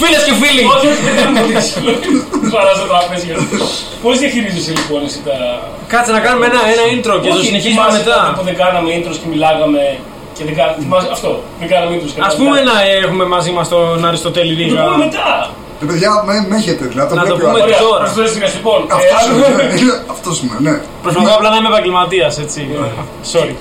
Φίλες και φίλοι! Όχι, δεν κάνουμε Παράζω το τραπέζι. Πώς διαχειρίζεσαι λοιπόν εσύ τα. Κάτσε να κάνουμε ένα, ένα intro και το Όχι, συνεχίσουμε θυμάσαι τότε μετά. Που δεν κάναμε intros και μιλάγαμε. Και δεν κάναμε. θυμάσαι Αυτό. Δεν κάναμε intros και Α δεν πούμε κάναμε. να έχουμε μαζί μας τον Αριστοτέλη Το Ρίγα. πούμε μετά. Ρε παιδιά, με, με έχετε, δηλαδή το Να το βλέπει ο πούμε άλλος. τώρα. Ωραία, προσφέρεις λοιπόν. Ε, Αυτός άλλο- είμαι, ναι. Αυτός είμαι, ναι. Προσπαθώ απλά να είμαι επαγγελματίας, έτσι. Sorry.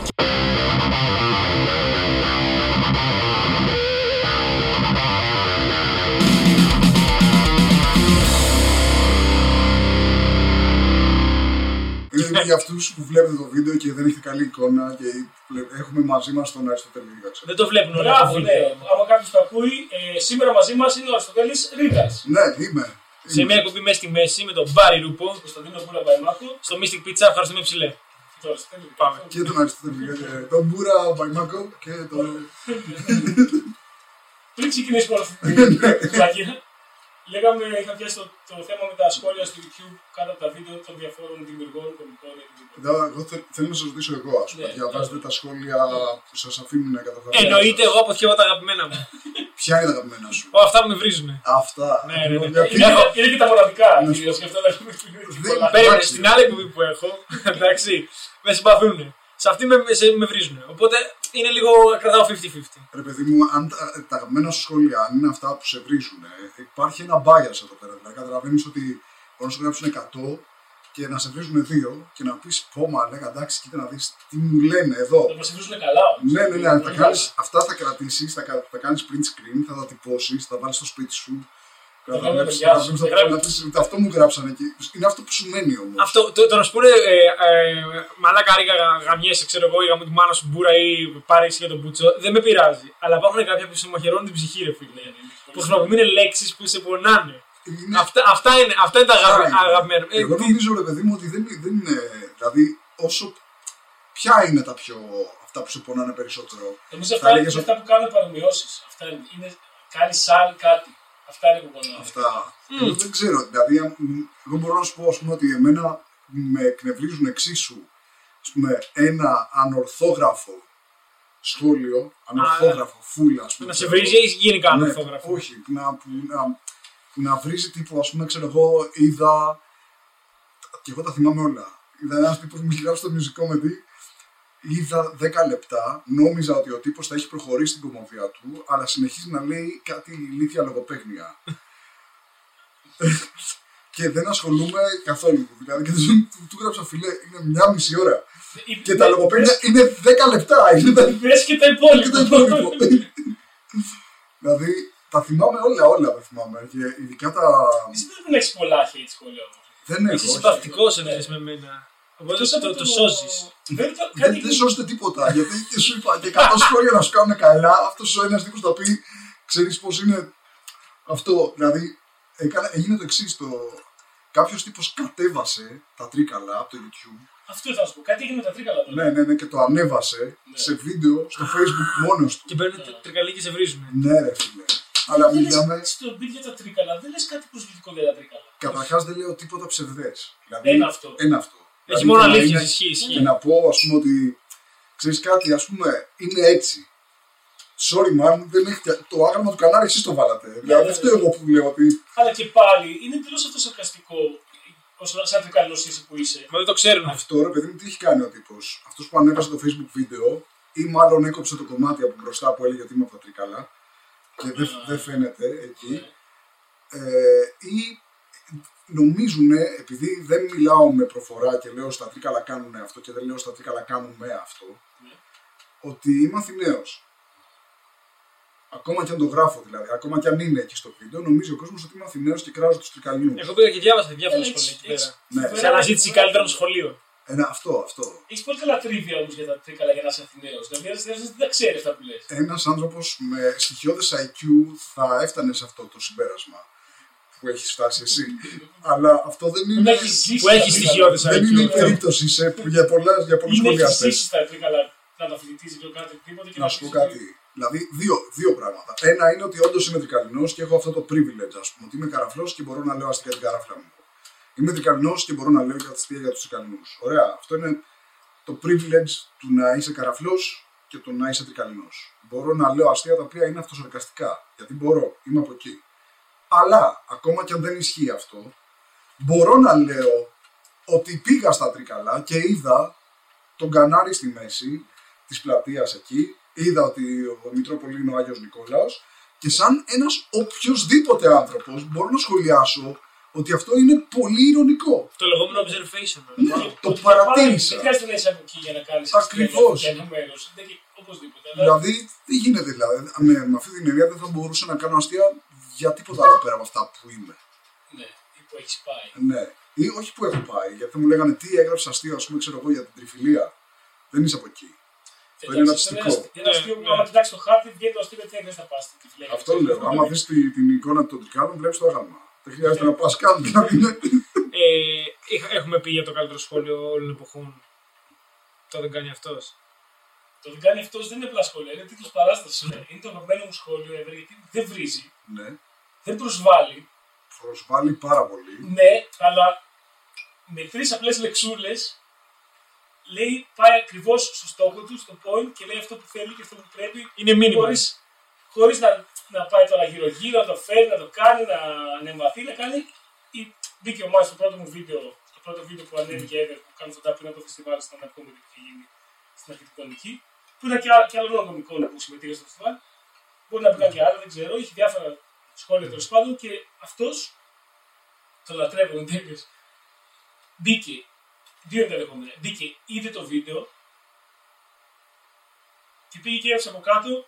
Είναι για αυτούς που βλέπετε το βίντεο και δεν έχετε καλή εικόνα και βλέ- έχουμε μαζί μας τον Αριστοτέλη Ρίγα, ξέρω. Δεν το βλέπουν όλοι Μπράβο, αυτό. ναι. Άμα κάποιο το ακούει, ε, σήμερα μαζί μας είναι ο Αριστοτέλης Ρίγα. Ναι, είμαι. Σε μια κουμπί μέσα στη μέση με τον Μπάρι Ρούπο Κωνσταντίνος Πούλα Μπαϊμάκο. στο Mystic Pizza. Ευχαριστούμε ψηλέ. Το Αριστοτέλη. Πάμε. Και τον Αριστοτέλη Ρίγα, και τον Μπούρα Μπαϊμάκο και τον. Πριν ξεκινήσουμε όλη αυτή την πλακίδα, λέγαμε, είχα πιάσει το, το θέμα με τα σχόλια στο YouTube κάτω από τα βίντεο των διαφόρων δημιουργών, κομικών ή οτιδήποτε. Εδώ, εγώ θε- θέλω να σας ρωτήσω εγώ, ας πούμε. Ναι. Διαβάζετε τα σχόλια που σας αφήνουν καταφράσει. Εννοείται εγώ αποθηκεύω τα αγαπημένα μου. Ποια είναι τα αγαπημένα σου; Ω, αυτά που με βρίζουν. Αυτά. Ναι, ναι, ναι. Γιατί- Είναι, είναι και τα μοναδικά, Να σου κυρίως, γι' αυτό λέμε Δεν- πολλά. Παίρνει Εντάξει. στην άλλη εκπομπή που έχω, εντάξει, με συμπαθούν. Σε αυτή με, σε, με βρίζουν. Οπότε είναι λίγο, κρατάω 50-50. Ρε παιδί μου, αν τα, τα αγαπημένα σου σχόλια αν είναι αυτά που σε βρίζουν, ε, υπάρχει ένα bias εδώ πέρα. Δηλαδή, καταλαβαίνεις ότι μπορεί να σου γράψουν 100 και να σε βρίζουν 2 και να πεις πόμα, λέγα εντάξει, κοίτα να δεις τι μου λένε εδώ. Να μας βρίζουν καλά όμως. Ναι, ναι, ναι, αν τα Πολύ κάνεις, καλά. αυτά θα κρατήσεις, θα, κα- θα κάνεις print screen, θα τα τυπώσεις, θα τα βάλεις στο σπίτι σου. Αυτό μου γράψανε εκεί. Είναι αυτό που σου μένει όμως. Αυτό, το, το να σου πούνε ε, ε, μαλάκα ρίγα γαμιέσαι, ξέρω εγώ, ή γαμώ τη μάνα σου μπούρα ή πάρει για τον μπούτσο, δεν με πειράζει. Αλλά υπάρχουν κάποια που σου μαχαιρώνουν την ψυχή, ρε φίλε. Που χρησιμοποιούν λέξεις που σε πονάνε. Είναι- Αυτά, αυτά, είναι, αυτά είναι τα Αυτά αγαπη- είναι. αγαπημένα. Ε, Εγώ τι- νομίζω, ρε παιδί μου, ότι δεν, δεν είναι. Δηλαδή, όσο. Ποια είναι τα πιο. αυτά που σε πονάνε περισσότερο; Εμείς Θα αυτά είναι έλεγες αυτά που κάνουν παρομοιώσεις. Αυτά είναι, είναι κάνει σαν κάτι. Αυτά είναι που πονάνε. Αυτά. Εγώ δεν ξέρω. Δηλαδή, αν- μ, εγώ μπορώ να σου πω ας πούμε, ότι εμένα με εκνευρίζουν εξίσου ας πούμε, ένα ανορθόγραφο σχόλιο, ανορθόγραφο, φούλα, ας πούμε. να σε βρίζει ή γενικά Ναι, με φωτογραφία. Όχι, που να, που, να, που να βρίζει τύπου, ας πούμε, ξέρω εγώ, είδα. Και εγώ τα θυμάμαι όλα. Είδα ένας τύπος που μου είχε γράψει το μουσικό με τι. Είδα 10 λεπτά, νόμιζα ότι ο τύπος θα έχει προχωρήσει την κομμωδία του, αλλά συνεχίζει να λέει κάτι ηλίθια λογοπαίγνια. και δεν ασχολούμαι καθόλου. Δηλαδή, και του, του, του γράψα φιλέ, είναι μια μισή ώρα. Και τα λογοπαίγνια είναι 10 λεπτά. Είναι τα Πες και τα και το υπόλοιπα. υπόλοιπο. δηλαδή, τα θυμάμαι όλα, όλα τα θυμάμαι. Και ειδικά τα. Εσύ δεν πρέπει να έχεις πολλά hate σχόλια όμως. Δεν έχω. Είσαι όχι. συμπαθητικός εννοείς με μένα. Οπότε Εκτός το, από το σώζεις. Δεν το- Δεν, κάτι δεν σώζεται τίποτα. Γιατί και σου είπα και 100 σχόλια να σου κάνουν καλά, αυτός ο ένας τύπος θα πει, ξέρεις πώς είναι αυτό. Δηλαδή, έκανα, έγινε το εξής. Το... Κάποιος τύπος κατέβασε τα τρίκαλα από το YouTube. Αυτό θα σου πω. Κάτι έγινε με τα τρίκαλα τώρα. Ναι, ναι, ναι, και το ανέβασε σε βίντεο στο Facebook μόνος του. Και παίρνουν τρικαλί και σε βρίζουν. Ναι, ρε φίλε. Αλλά Δεν λες μιλάμε. στο beat για τα τρίκαλα, δεν λες κάτι προσβλητικό για τα τρίκαλα. Καταρχάς δεν λέω τίποτα ψευδές. Δηλαδή, Ένα αυτό. Ένα αυτό. Έχει Δηλαδή, μόνο και να αλήθεια, είναι- ισχύει. Και ισχύει. να πω, ας πούμε, ότι ξέρεις κάτι, ας πούμε, είναι έτσι. Sorry, man, δεν έχει... το άγαλμα του κανάρι εσείς το βάλατε. Δηλαδή, ναι, δεν φταίω ναι. εγώ που λέω ότι. Αλλά και πάλι είναι εντελώς αυτό σαρκαστικό. Όσο σαν τρικαλό εσύ που είσαι. Μα δεν το ξέρουν. Αυτό ρε παιδί μου, τι έχει κάνει ο τύπος. Αυτός που ανέβασε το Facebook βίντεο, ή μάλλον έκοψε το κομμάτι από μπροστά που έλεγε ότι είμαι από τα τρίκαλα. Και δεν δεν φαίνεται εκεί. Ε, ή νομίζουν, επειδή δεν μιλάω με προφορά και λέω στα τρίκαλα κάνουν αυτό και δεν λέω στα τρίκαλα κάνουν με αυτό, Ναι. ότι είμαι Αθηναίος. Ακόμα και αν το γράφω δηλαδή, ακόμα και αν είναι εκεί στο βίντεο, νομίζει ο κόσμος ότι είμαι Αθηναίος και κράζω τους τρικαλιούς. Εγώ πήγα και διάβασα διάφορα Έλα, σχόλια έχεις- εκεί πέρα. Ναι. έχεις- Σε αναζήτηση καλύτερων σχολείων. Ένα, αυτό, αυτό. Έχεις πολύ καλά τρίβια όμως για τα τρίκαλα για να είσαι Αθηναίος. Δηλαδή δεν δεν τα ξέρεις αυτά που λες. Ένας άνθρωπος με στοιχειώδες IQ θα έφτανε σε αυτό το συμπέρασμα που έχεις φτάσει εσύ. Αλλά αυτό δεν Δεν είναι. έχεις ζήσει. Που τα έχεις τρίκαλα. στοιχειώδες Δεν είναι η IQ. περίπτωση σε, που για, πολλά, για πολλούς Ή δεν έχεις σχολιαστές. ζήσει τα τρίκαλα να τα φοιτητήσει και κάτι τίποτα. και Να σου πω πεις κάτι. Δηλαδή, δύο, δύο πράγματα. Ένα είναι ότι όντως είμαι τρικαλινός και έχω αυτό το privilege, ας πούμε. Ότι είμαι καραφλός και μπορώ να λέω αστεία την καράφλα μου. Είμαι τρικαλινός και μπορώ να λέω αστεία για τους τρικαλινούς. Ωραία. Αυτό είναι το privilege του να είσαι καραφλός και το να είσαι τρικαλινός. Μπορώ να λέω αστεία τα οποία είναι αυτοσαρκαστικά. Γιατί μπορώ, είμαι από εκεί. Αλλά ακόμα και αν δεν ισχύει αυτό, μπορώ να λέω ότι πήγα στα Τρικαλά και είδα τον Κανάρι στη μέση της πλατείας εκεί. Είδα ότι ο Μητρόπολη είναι ο Άγιος Νικόλαος και σαν ένας οποιοδήποτε άνθρωπος μπορώ να σχολιάσω ότι αυτό είναι πολύ ηρωνικό. Το λεγόμενο observation. Ναι, το παρατήρησα. Δεν χρειάζεται να είσαι από εκεί για να κάνεις Ακριβώς. ένα μέρο. Οπωσδήποτε. Αλλά Δηλαδή, τι γίνεται δηλαδή. Με, με αυτή την ενέργεια δεν θα μπορούσα να κάνω αστεία για τίποτα άλλο πέρα από αυτά που είμαι. ναι, ή που έχεις πάει. Ναι. Ή όχι που έχω πάει, γιατί μου λέγανε τι έγραψες αστείο, ας πούμε, ξέρω εγώ, για την τριφυλία. Δεν είσαι από εκεί. Το είναι Εντάξει, ρατσιστικό. ένα- Ένα Ναι, αστείο που ναι. άμα κοιτάξεις το χάρτη βγαίνει το αστείο γιατί δεν θα πας στην τυφλή. Αυτό λέω. Άμα δεις την εικόνα των τρικάλων, βλέπεις το άγαλμα. Δεν χρειάζεται να πας καν. Δηλαδή, ναι. Ε, είχα- έχουμε πει για το καλύτερο σχόλιο όλων των εποχών. Το δεν κάνει αυτός. Το δεν κάνει αυτός δεν είναι απλά σχόλιο, είναι τίτλος παράστασης. Είναι το αγαπημένο μου σχόλιο ever γιατί δεν βρίζει, ναι. δεν προσβάλλει. Προσβάλλει πάρα πολύ. Ναι, αλλά με τρεις απλές λεξούλες λέει πάει ακριβώς στο στόχο του, στο point και λέει αυτό που θέλει και αυτό που πρέπει. Είναι μήνυμα. Χωρίς, χωρίς να, να πάει τώρα γύρω-γύρω, να το φέρει, να το κάνει, να, να εμβαθεί, να κάνει. Ή, μπήκε ο Μάριος στο πρώτο μου βίντεο, το πρώτο βίντεο που ανέβηκε ever, που κάνω φωτά πριν από το φεστιβάλ στην Ανακόμη που είχε γίνει στην αρχιτεκτονική, που ήταν και, α- και άλλων όλων κομικών που συμμετείχε στο φεστιβάλ. Μπορεί να πήγαν και άλλα, δεν ξέρω, είχε διάφορα σχόλια τέλος πάντων και αυτός το λατρεύω εν τέλει. Μπήκε, δύο είναι τα δεδομένα. Μπήκε, είδε το βίντεο και πήγε και έγραψε από κάτω.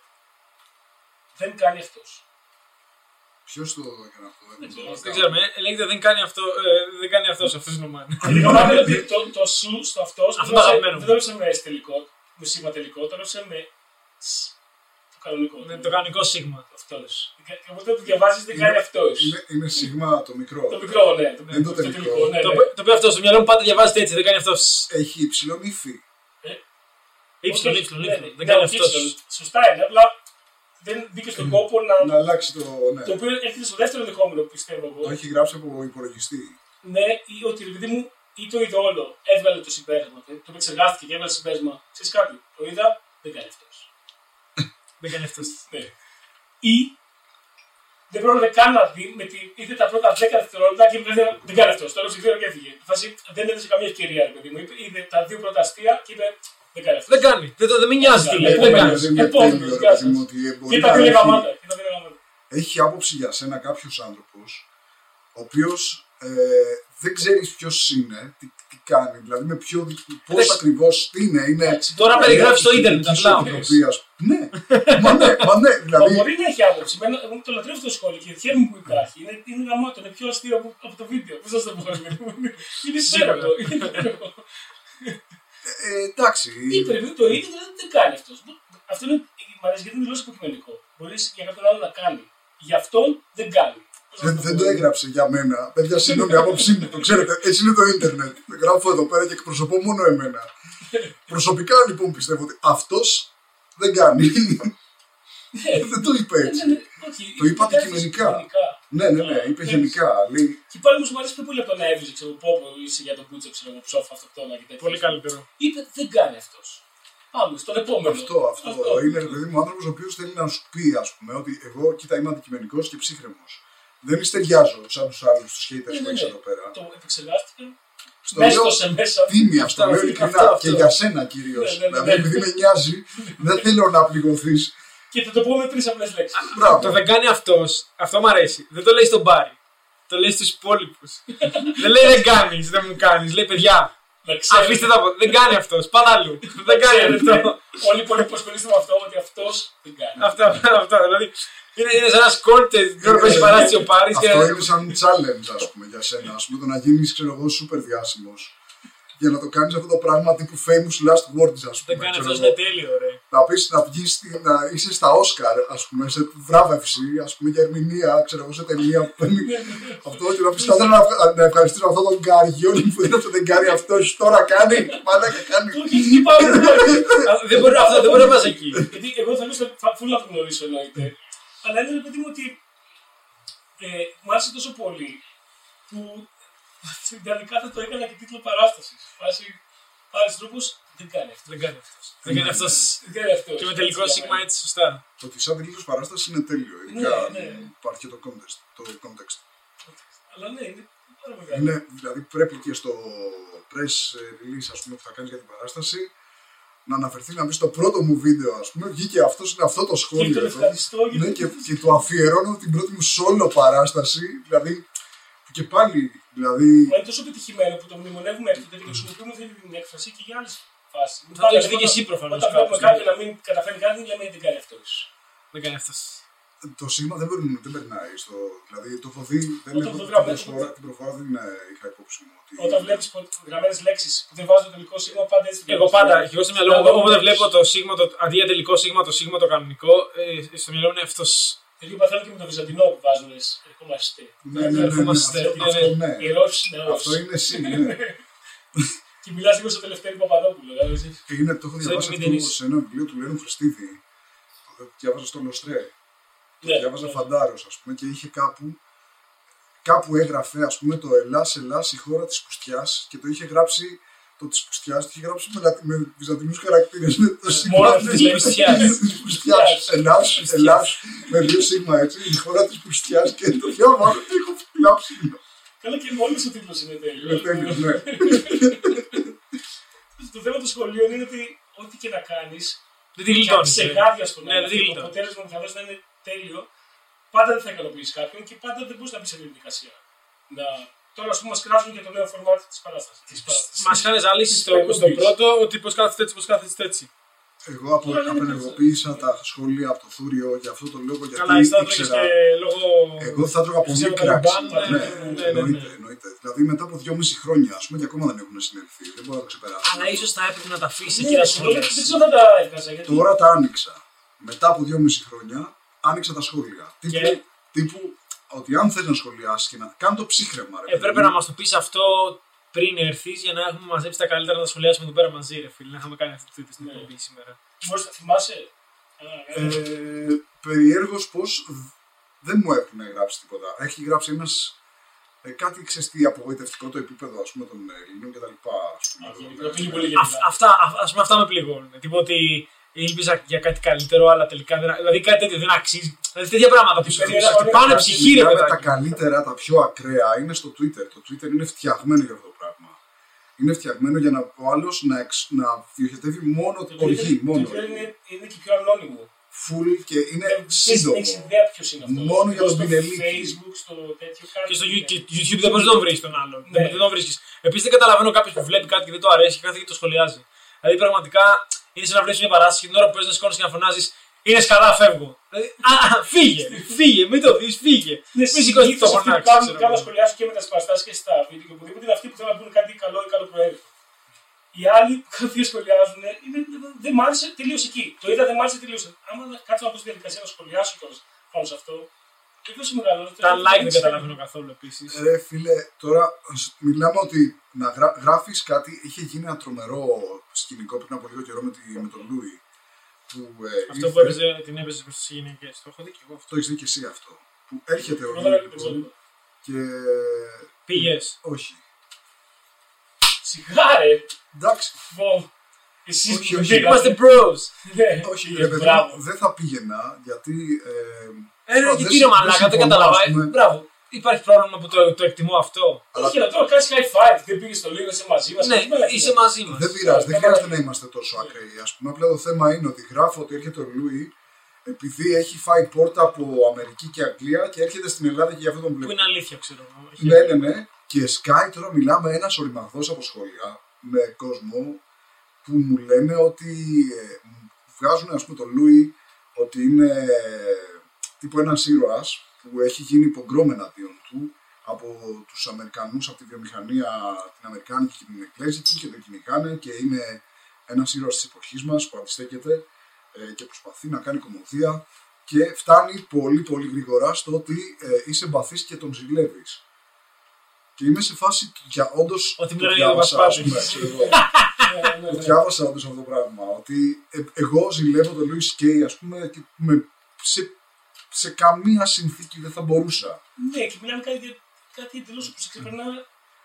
Δεν κάνει αυτός. Ποιος το έκανε αυτό, δεν ξέρω. το Δεν ξέρουμε. ε, Λέγεται δεν κάνει αυτό. Ε, δεν κάνει αυτός. Αυτός είναι ο Μάν. Και το μάθαμε ότι το, το σου στο αυτός Αυτό το αγαπημένο μου. δεν το έγραψε με S τελικό, με σήμα τελικό, το έγραψε με S. Το κανονικό. Είναι το κανονικό σίγμα. Αυτός. Και οπότε το διαβάζεις δεν κάνει αυτός. Είναι, είναι σίγμα το μικρό. Το μικρό, ναι. Το, Δεν το τελικό. ναι, Το, ναι. το οποίο αυτό στο μυαλό μου πάντα διαβάζεται έτσι. Δεν κάνει αυτός. Έχει υψηλό ύφη. Ήψιλον, Όχι, ύψιλον, ναι, ύψιλον. ναι, Δεν ναι, κάνει όχι, αυτός. ύψιλον. Σωστά είναι, απλά δεν μπήκε στον κόπο να. Να αλλάξει το. Ναι. Το οποίο έρχεται στο δεύτερο ενδεχόμενο που πιστεύω εγώ. Το έχει γράψει από υπολογιστή. Ναι, ή ότι ρε παιδί μου ή το είδε όλο, έβγαλε το συμπέρασμα. Το το επεξεργάστηκε και έβγαλε συμπέρασμα. Ξέρει κάτι, το είδα, δεν κάνει αυτό. Δεν κάνει αυτό. Ναι. Ή δεν πρόλαβε καν να δει, με τη, είδε τα πρώτα 10 δευτερόλεπτα και είπε δεν, δεν κάνει αυτό. Τώρα ψηφίζω και έφυγε. Η Φάση, δεν έδωσε καμία ευκαιρία, ρε παιδί μου. Είπε, είδε τα δύο πρώτα αστεία και είπε δεν κάνει αυτό. Δεν κάνει. Δεν, το- δεν με νοιάζει τι λέει. Δεν Επόμενο. κάνει. Δεν είναι Επόμενος, τέλειο, ρε γεια παιδί σας. μου, ότι μπορεί Και να τα δύο έχει- γαμάτα. Και τα δύο γαμάτα. έχει άποψη για σένα κάποιο άνθρωπο, ο οποίο ε, δεν ξέρεις ποιος είναι, τι, τι κάνει, δηλαδή με ποιο, πώς Εντάξει. ακριβώς τι είναι. είναι Τώρα περιγράφεις στο είναι ίντερνετ της απλά. επιτροπής, ας πούμε. Ναι, μα ναι, μα ναι, Μα δηλαδή Μπορεί να έχει άποψη. Εμένα- Εγώ το λατρεύω αυτό το σχόλιο και χαίρομαι που υπάρχει. Είναι, είναι γαμάτο, είναι πιο αστείο από, από το βίντεο. Πώς θα το πω, ρε παιδί μου. Είναι υπέροχο. Είναι υπέροχο. ε, εντάξει. Ή πρέπει το ίδιο δεν, δεν κάνει αυτός. Αυτό είναι, μ' αρέσει γιατί είναι δηλώσει υποκειμενικό. Μπορείς για κάποιον άλλο να κάνει. Για αυτόν δεν κάνει. Πώς να Δεν, το δεν πω. το έγραψε για μένα. Παιδιά, συγγνώμη, άποψή μου. Το ξέρετε, έτσι είναι το ίντερνετ. Γράφω εδώ πέρα και εκπροσωπώ μόνο εμένα. Προσωπικά λοιπόν πιστεύω ότι αυτός δεν κάνει. Ναι. δεν το είπε έτσι. Ναι, ναι, όχι, Το είπα είπε κάτι αντικειμενικά. γενικά. Ναι, ναι, ναι, είπε γενικά. Λέει, Και πάλι μου αρέσει πιο πολύ από το να έβριζε, ξέρω πω, πω είσαι για τον Μπούτσο, ξέρω εγώ, ψόφα, αυτοκτόνα και τέτοια. Πολύ καλύτερο. Είπε δεν κάνει αυτός. Πάμε στον επόμενο. αυτό, αυτό. Είναι ρε παιδί μου άνθρωπος ο οποίος θέλει να σου πει, ας πούμε, ότι εγώ κοίτα είμαι αντικειμενικός και ψύχρεμος. Δεν μυστηριάζω σαν τους άλλους τους haters Ναι, που ναι, έχεις ναι. εδώ πέρα. Το επεξεργάστηκα. Στο λέω Μέστο σε μέσα. τίμια, στο Αυτό, λέω αυτό, ειλικρινά. αυτό, αυτό. Και για σένα κυρίως. Ναι, ναι, ναι, Δηλαδή, ναι. επειδή με νοιάζει, δεν θέλω να πληγωθείς. Και θα το πω με τρεις απλές λέξεις. Το Μπράβο. δεν κάνει αυτός, αυτό μου αρέσει. Δεν το λέει στον Μπάρι. Το λέει στους υπόλοιπους. δεν λέει δεν κάνεις, δεν μου κάνεις. Λέει παιδιά, Να ξέρετε. αφήστε τα από. Δεν κάνει αυτός. Πάμε αλλού. δεν κάνει ξέρετε, αυτό. Όλοι οι υπόλοιποι που ασχολείστε με αυτό, ότι αυτός δεν κάνει. αυτό, αυτό. Δηλαδή είναι, είναι σαν να σκόντε την ώρα που έχει παράσταση ο Πάρη και. Αυτό είναι σαν challenge, ας πούμε, για σένα. Α πούμε, το να γίνεις, ξέρω εγώ, super διάσημος. Για να το κάνεις αυτό το πράγμα τύπου famous last words, ας πούμε. Δεν κάνει ξέρω αυτός, εγώ. είναι τέλειο, ρε. να πεις να βγεις, στη- να είσαι στα Όσκαρ, ας πούμε, σε βράβευση, ας πούμε, για ερμηνεία, ξέρω εγώ, σε ταινία που παίρνει αυτό και να πεις, θα ήθελα να, να ευχαριστήσω αυτόν τον Γκάρι, Γιώργη που είναι αυτό δεν κάνει αυτός, τώρα κάνει, μαλάκα κάνει. Όχι, εκεί πάμε. Α, δεν μπορεί, αυτό δεν μπορεί να πας εκεί. Γιατί εγώ θα ήθελα φούλα να το γνωρίσω εννοείται. Αλλά είναι ρε παιδί μου ότι ε, μου άρεσε τόσο πολύ που τελικά θα το έκανα και τίτλο παράστασης. Βάσει πάλι τρόπος Δεν κάνει αυτό. Δεν κάνει αυτός. Δεν κάνει αυτός. Δεν κάνει αυτός. Και με τελικό σίγμα έτσι σωστά. Το ότι σαν τελείω παράσταση είναι τέλειο. Ειδικά Ναι, ναι. υπάρχει και το context. Το context. Αλλά ναι, είναι πάρα μεγάλο. Είναι, δηλαδή πρέπει και στο press release ας πούμε, που θα κάνεις για την παράσταση να αναφερθεί να πει στο πρώτο μου βίντεο, ας πούμε, βγήκε αυτός, είναι αυτό το Και σχόλιο. τον εδώ. ευχαριστώ Ναι, γιατί και, και το αφιερώνω την πρώτη μου solo παράσταση. Δηλαδή, που και πάλι, δηλαδή. Μα είναι τόσο πετυχημένο που το μνημονεύουμε έκτοτε και το χρησιμοποιούμε αυτή την έκφραση και για άλλε φάσει. Θα το έχεις δει και εσύ προφανώς Όταν βλέπουμε κάπως, κάποιον να μην καταφέρει κάτι, λέμε δεν κάνει αυτός. Δεν κάνει αυτός. Το σήμα δεν, περνάει, δεν περνάει. Στο, δηλαδή, το έχω δει. Δεν Όταν έχω το την γράφω, προσφορά, την προφορά δεν ε, είχα υπόψη μου. Ότι... Όταν βλέπεις γραμμένε λέξεις που δεν βάζουν το τελικό σήμα, πάντα έτσι. το Εγώ βλέπεις. πάντα, και εγώ στο μυαλό μου, Δηλαδή, όποτε βλέπεις- βλέπω το σίγμα, το, αντί για τελικό σίγμα, το σίγμα το κανονικό, ε, στο μυαλό μου είναι αυτός. Το ίδιο παθαίνω και με το Βυζαντινό που βάζουν ερχόμαστε. Ναι, ναι, ναι, ναι, Ερχόμαστε, αυτό, ναι, αυτό ναι. ναι. Ιερός νεός. Αυτό είναι εσύ, ναι. Και μιλάς λίγο στο τελευταίο Παπαδόπουλο. δηλαδή. Και είναι, το έχω διαβάσει Σαν αυτό Δημητρής. σε ένα βιβλίο του Λένου Χριστίδη. Το διάβαζα στο Λοστρέ. Ναι, Διάβαζα ναι. φαντάρος, ας πούμε, και είχε κάπου, κάπου έγραφε, ας πούμε, το Ελλάς, Ελλάς, η χώρα της πουστιάς και το είχε γράψει, το της πουστιάς, το είχε γράψει με, λατι- με βυζαντινούς χαρακτήρες, με το σίγμα Μόνο της της πουστιάς. της πουστιάς. Ελλάς, Ελλάς, με δύο σίγμα, έτσι, η χώρα της πουστιάς και το διάβαζα και έχω γράψει. Καλά και μόλις ο τίτλος είναι τέλειος. Είναι τέλειος, ναι. Το θέμα των σχολείων είναι ότι ό,τι και να κάνεις, Δεν τη γλιτώνεις. σε γάδια στον Ναι, αέρα, δεν τη και το γλιτώνεις. αποτέλεσμα που θα δώσει να είναι τέλειο, πάντα δεν θα ικανοποιήσει κάποιον και πάντα δεν μπορείς να μπεις σε μια διαδικασία. Να... Τώρα, ας πούμε, μα κράζουν για το νέο format της παράστασης. Μας είχαν ζαλίσει στο, στο πρώτο ότι πώς κάθεται έτσι, πώς κάθεται έτσι. Εγώ απο, απενεργοποίησα τα σχόλια από το Θούριο για αυτό το λόγο, γιατί Καλά, εσύ θα τρώγες ήξερα... και λόγω. Εγώ θα τρώγα πολύ Ξέρω, κράξ. Ταλιμπάν, Ναι, ναι, ναι, ναι, ναι. εννοείται, εννοείται. Δηλαδή μετά από δυόμιση χρόνια, ας πούμε, και ακόμα δεν έχουν συνελθεί. Δεν μπορώ να το ξεπεράσω. Αλλά ίσως θα έπρεπε να τα αφήσει Ναι, εκεί να δεν σχολιάσει. ξέρω αν τα έβγαζα. Γιατί Τώρα τα άνοιξα. Μετά από δυόμιση χρόνια άνοιξα τα σχόλια. Τύπου, Και; τύπου ότι αν θες να σχολιάσεις και να κάνει το ψύχρεμα. Ρε, Έπρεπε παιδί να μου. μας το πεις αυτό πριν έρθεις για να έχουμε μαζέψει τα καλύτερα να τα σχολιάσουμε εδώ πέρα μαζί, ρε φίλε. Να είχαμε κάνει αυτή τη Ναι. εκπομπή σήμερα. μπορεί να θυμάσαι; Α, Ε, ναι. Περιέργω πω δεν μου έχουν γράψει τίποτα. Έχει γράψει ένας. Ε, κάτι ξεστή απογοητευτικό το επίπεδο ας πούμε, των Ελλήνων κτλ. ας πούμε, Α, εδώ, γενικά, ναι. πήγε πολύ Αυ- γενικά. Αυτά, ας πούμε, αυτά με πληγώνουν. Τίποτα ότι ήλπιζα για κάτι καλύτερο, αλλά τελικά δεν. Δηλαδή κάτι τέτοιο δεν αξίζει. Δηλαδή τέτοια πράγματα που σου Περιέργα, χτυπάνε ωραία, ψυχή, ρε Ειδικά με τα παιδάκι. καλύτερα, τα πιο ακραία είναι στο Twitter. Το Twitter είναι φτιαγμένο για αυτό το πράγμα. Είναι φτιαγμένο για να ο άλλος να, εξ, να διοχετεύει μόνο Το οργή. Twitter- Μόνο το Twitter οργή. είναι, είναι και πιο ανώνυμο. Full και είναι Δεν σύντομο. έχει ιδέα ποιος είναι αυτός. Μόνο για τον στο Πινελίκη. Facebook, στο τέτοιο κάτι. Και στο You- και YouTube δεν μπορείς να τον βρεις τον άλλον. Ναι. Δεν, δεν τον βρίσκεις. Επίσης δεν καταλαβαίνω κάποιος που βλέπει κάτι και δεν το αρέσει και κάθεται και το σχολιάζει. Δηλαδή πραγματικά είναι σαν να βλέπει μια παράσταση και την ώρα που παίζεις να σηκώνει και να φωνάζεις Είναι σκαρά, φεύγω. Δηλαδή, α, α, φύγε, φύγε, μην το δεις, φύγε. Ναι, Μην σηκώσει το συνήθως αυτοί που φωνάξι. κάνουν- ξέρω Κάνουν εγώ. σχολιάσουν και με τα σπαστάσει και στα βίντεο και οπουδήποτε είναι αυτοί που θέλουν να πούνε κάτι καλό ή καλοπροαίρετο. Οι άλλοι που κάποιοι σχολιάζουν είναι, δεν μ' άρεσε, τελείωσε εκεί. Το είδα, δεν μ' άρεσε, τελείωσε. Άμα κάτσω να πω στη διαδικασία να σχολιάσω κιόλα πάνω σε αυτό. Και ποιος μεγαλώνει. Τα like δεν καταλαβαίνω καθόλου επίσης. Ρε φίλε, τώρα σ- μιλάμε ότι να γρα, γράφεις κάτι, είχε γίνει ένα τρομερό σκηνικό πριν από λίγο καιρό με, τη, με τον Λούι. Που, ε, Αυτό ήρθε- που έπαιζε, την έπαιζε προς τις γυναίκες. Το έχω δει και εγώ αυτό. Το έχεις δει και εσύ αυτό. Που έρχεται ο Πρώτα να Λούι λοιπόν. λοιπόν, και... Πήγες. Όχι. Σιγάρε! Εντάξει, Λοιπόν, εσεί Όχι, που όχι. πήγατε. Είμαστε bros. Ναι, όχι ναι, ρε παιδί μπράβο. μου, δεν θα πήγαινα γιατί... Ε, Ε, ρε, δεν και συ- κύριο δεν Μαλάκα, δεν συμφωνώ, καταλαβαίνω. ας Ε, πούμε. Μπράβο. Υπάρχει πρόβλημα που το, το εκτιμώ αυτό. αλλά Όχι, αλλά τώρα κάνεις high five. Δεν πήγες στο λίγο, είσαι μαζί μας. Ναι, είσαι μαζί μας. Δεν πειράζει, δεν χρειάζεται να είμαστε τόσο ακραίοι. Α πούμε, απλά το θέμα είναι ότι γράφω ότι έρχεται ο Λούι επειδή έχει φάει πόρτα από Αμερική και Αγγλία και έρχεται στην Ελλάδα και γι' αυτό τον Που βλέπει. είναι αλήθεια, ξέρω εγώ. Ναι, ναι, ναι. Και Sky τώρα μιλάμε ένας οριμαγδό από σχόλια με κόσμο που μου λένε ότι ε, μου βγάζουν ας πούμε τον Λούι ότι είναι ε, τύπου ένας ήρωας που έχει γίνει υπογκρόμ εναντίον του από τους Αμερικανούς, από τη βιομηχανία την Αμερικάνικη και την Εκκλέζικη και τον κυνηγάνε και είναι ένας ήρωας της εποχής μας που αντιστέκεται ε, και προσπαθεί να κάνει κομμωδία και φτάνει πολύ πολύ γρήγορα στο ότι ε, είσαι εμπαθής και τον ζηλεύεις. Και είμαι σε φάση του- για όντως Ότι το μιλάνε για τον διάβασα, ας Πασπάτη. πούμε, ξέρω εγώ. Ναι, ναι, Το ναι. διάβασα όντως αυτό το πράγμα. Ότι ε, εγώ ζηλεύω τον Λούι Κέι, ας πούμε, και με, σε, σε καμία συνθήκη δεν θα μπορούσα. Ναι, και μιλάμε κάτι, για- κάτι εντελώς που σε ξεπερνά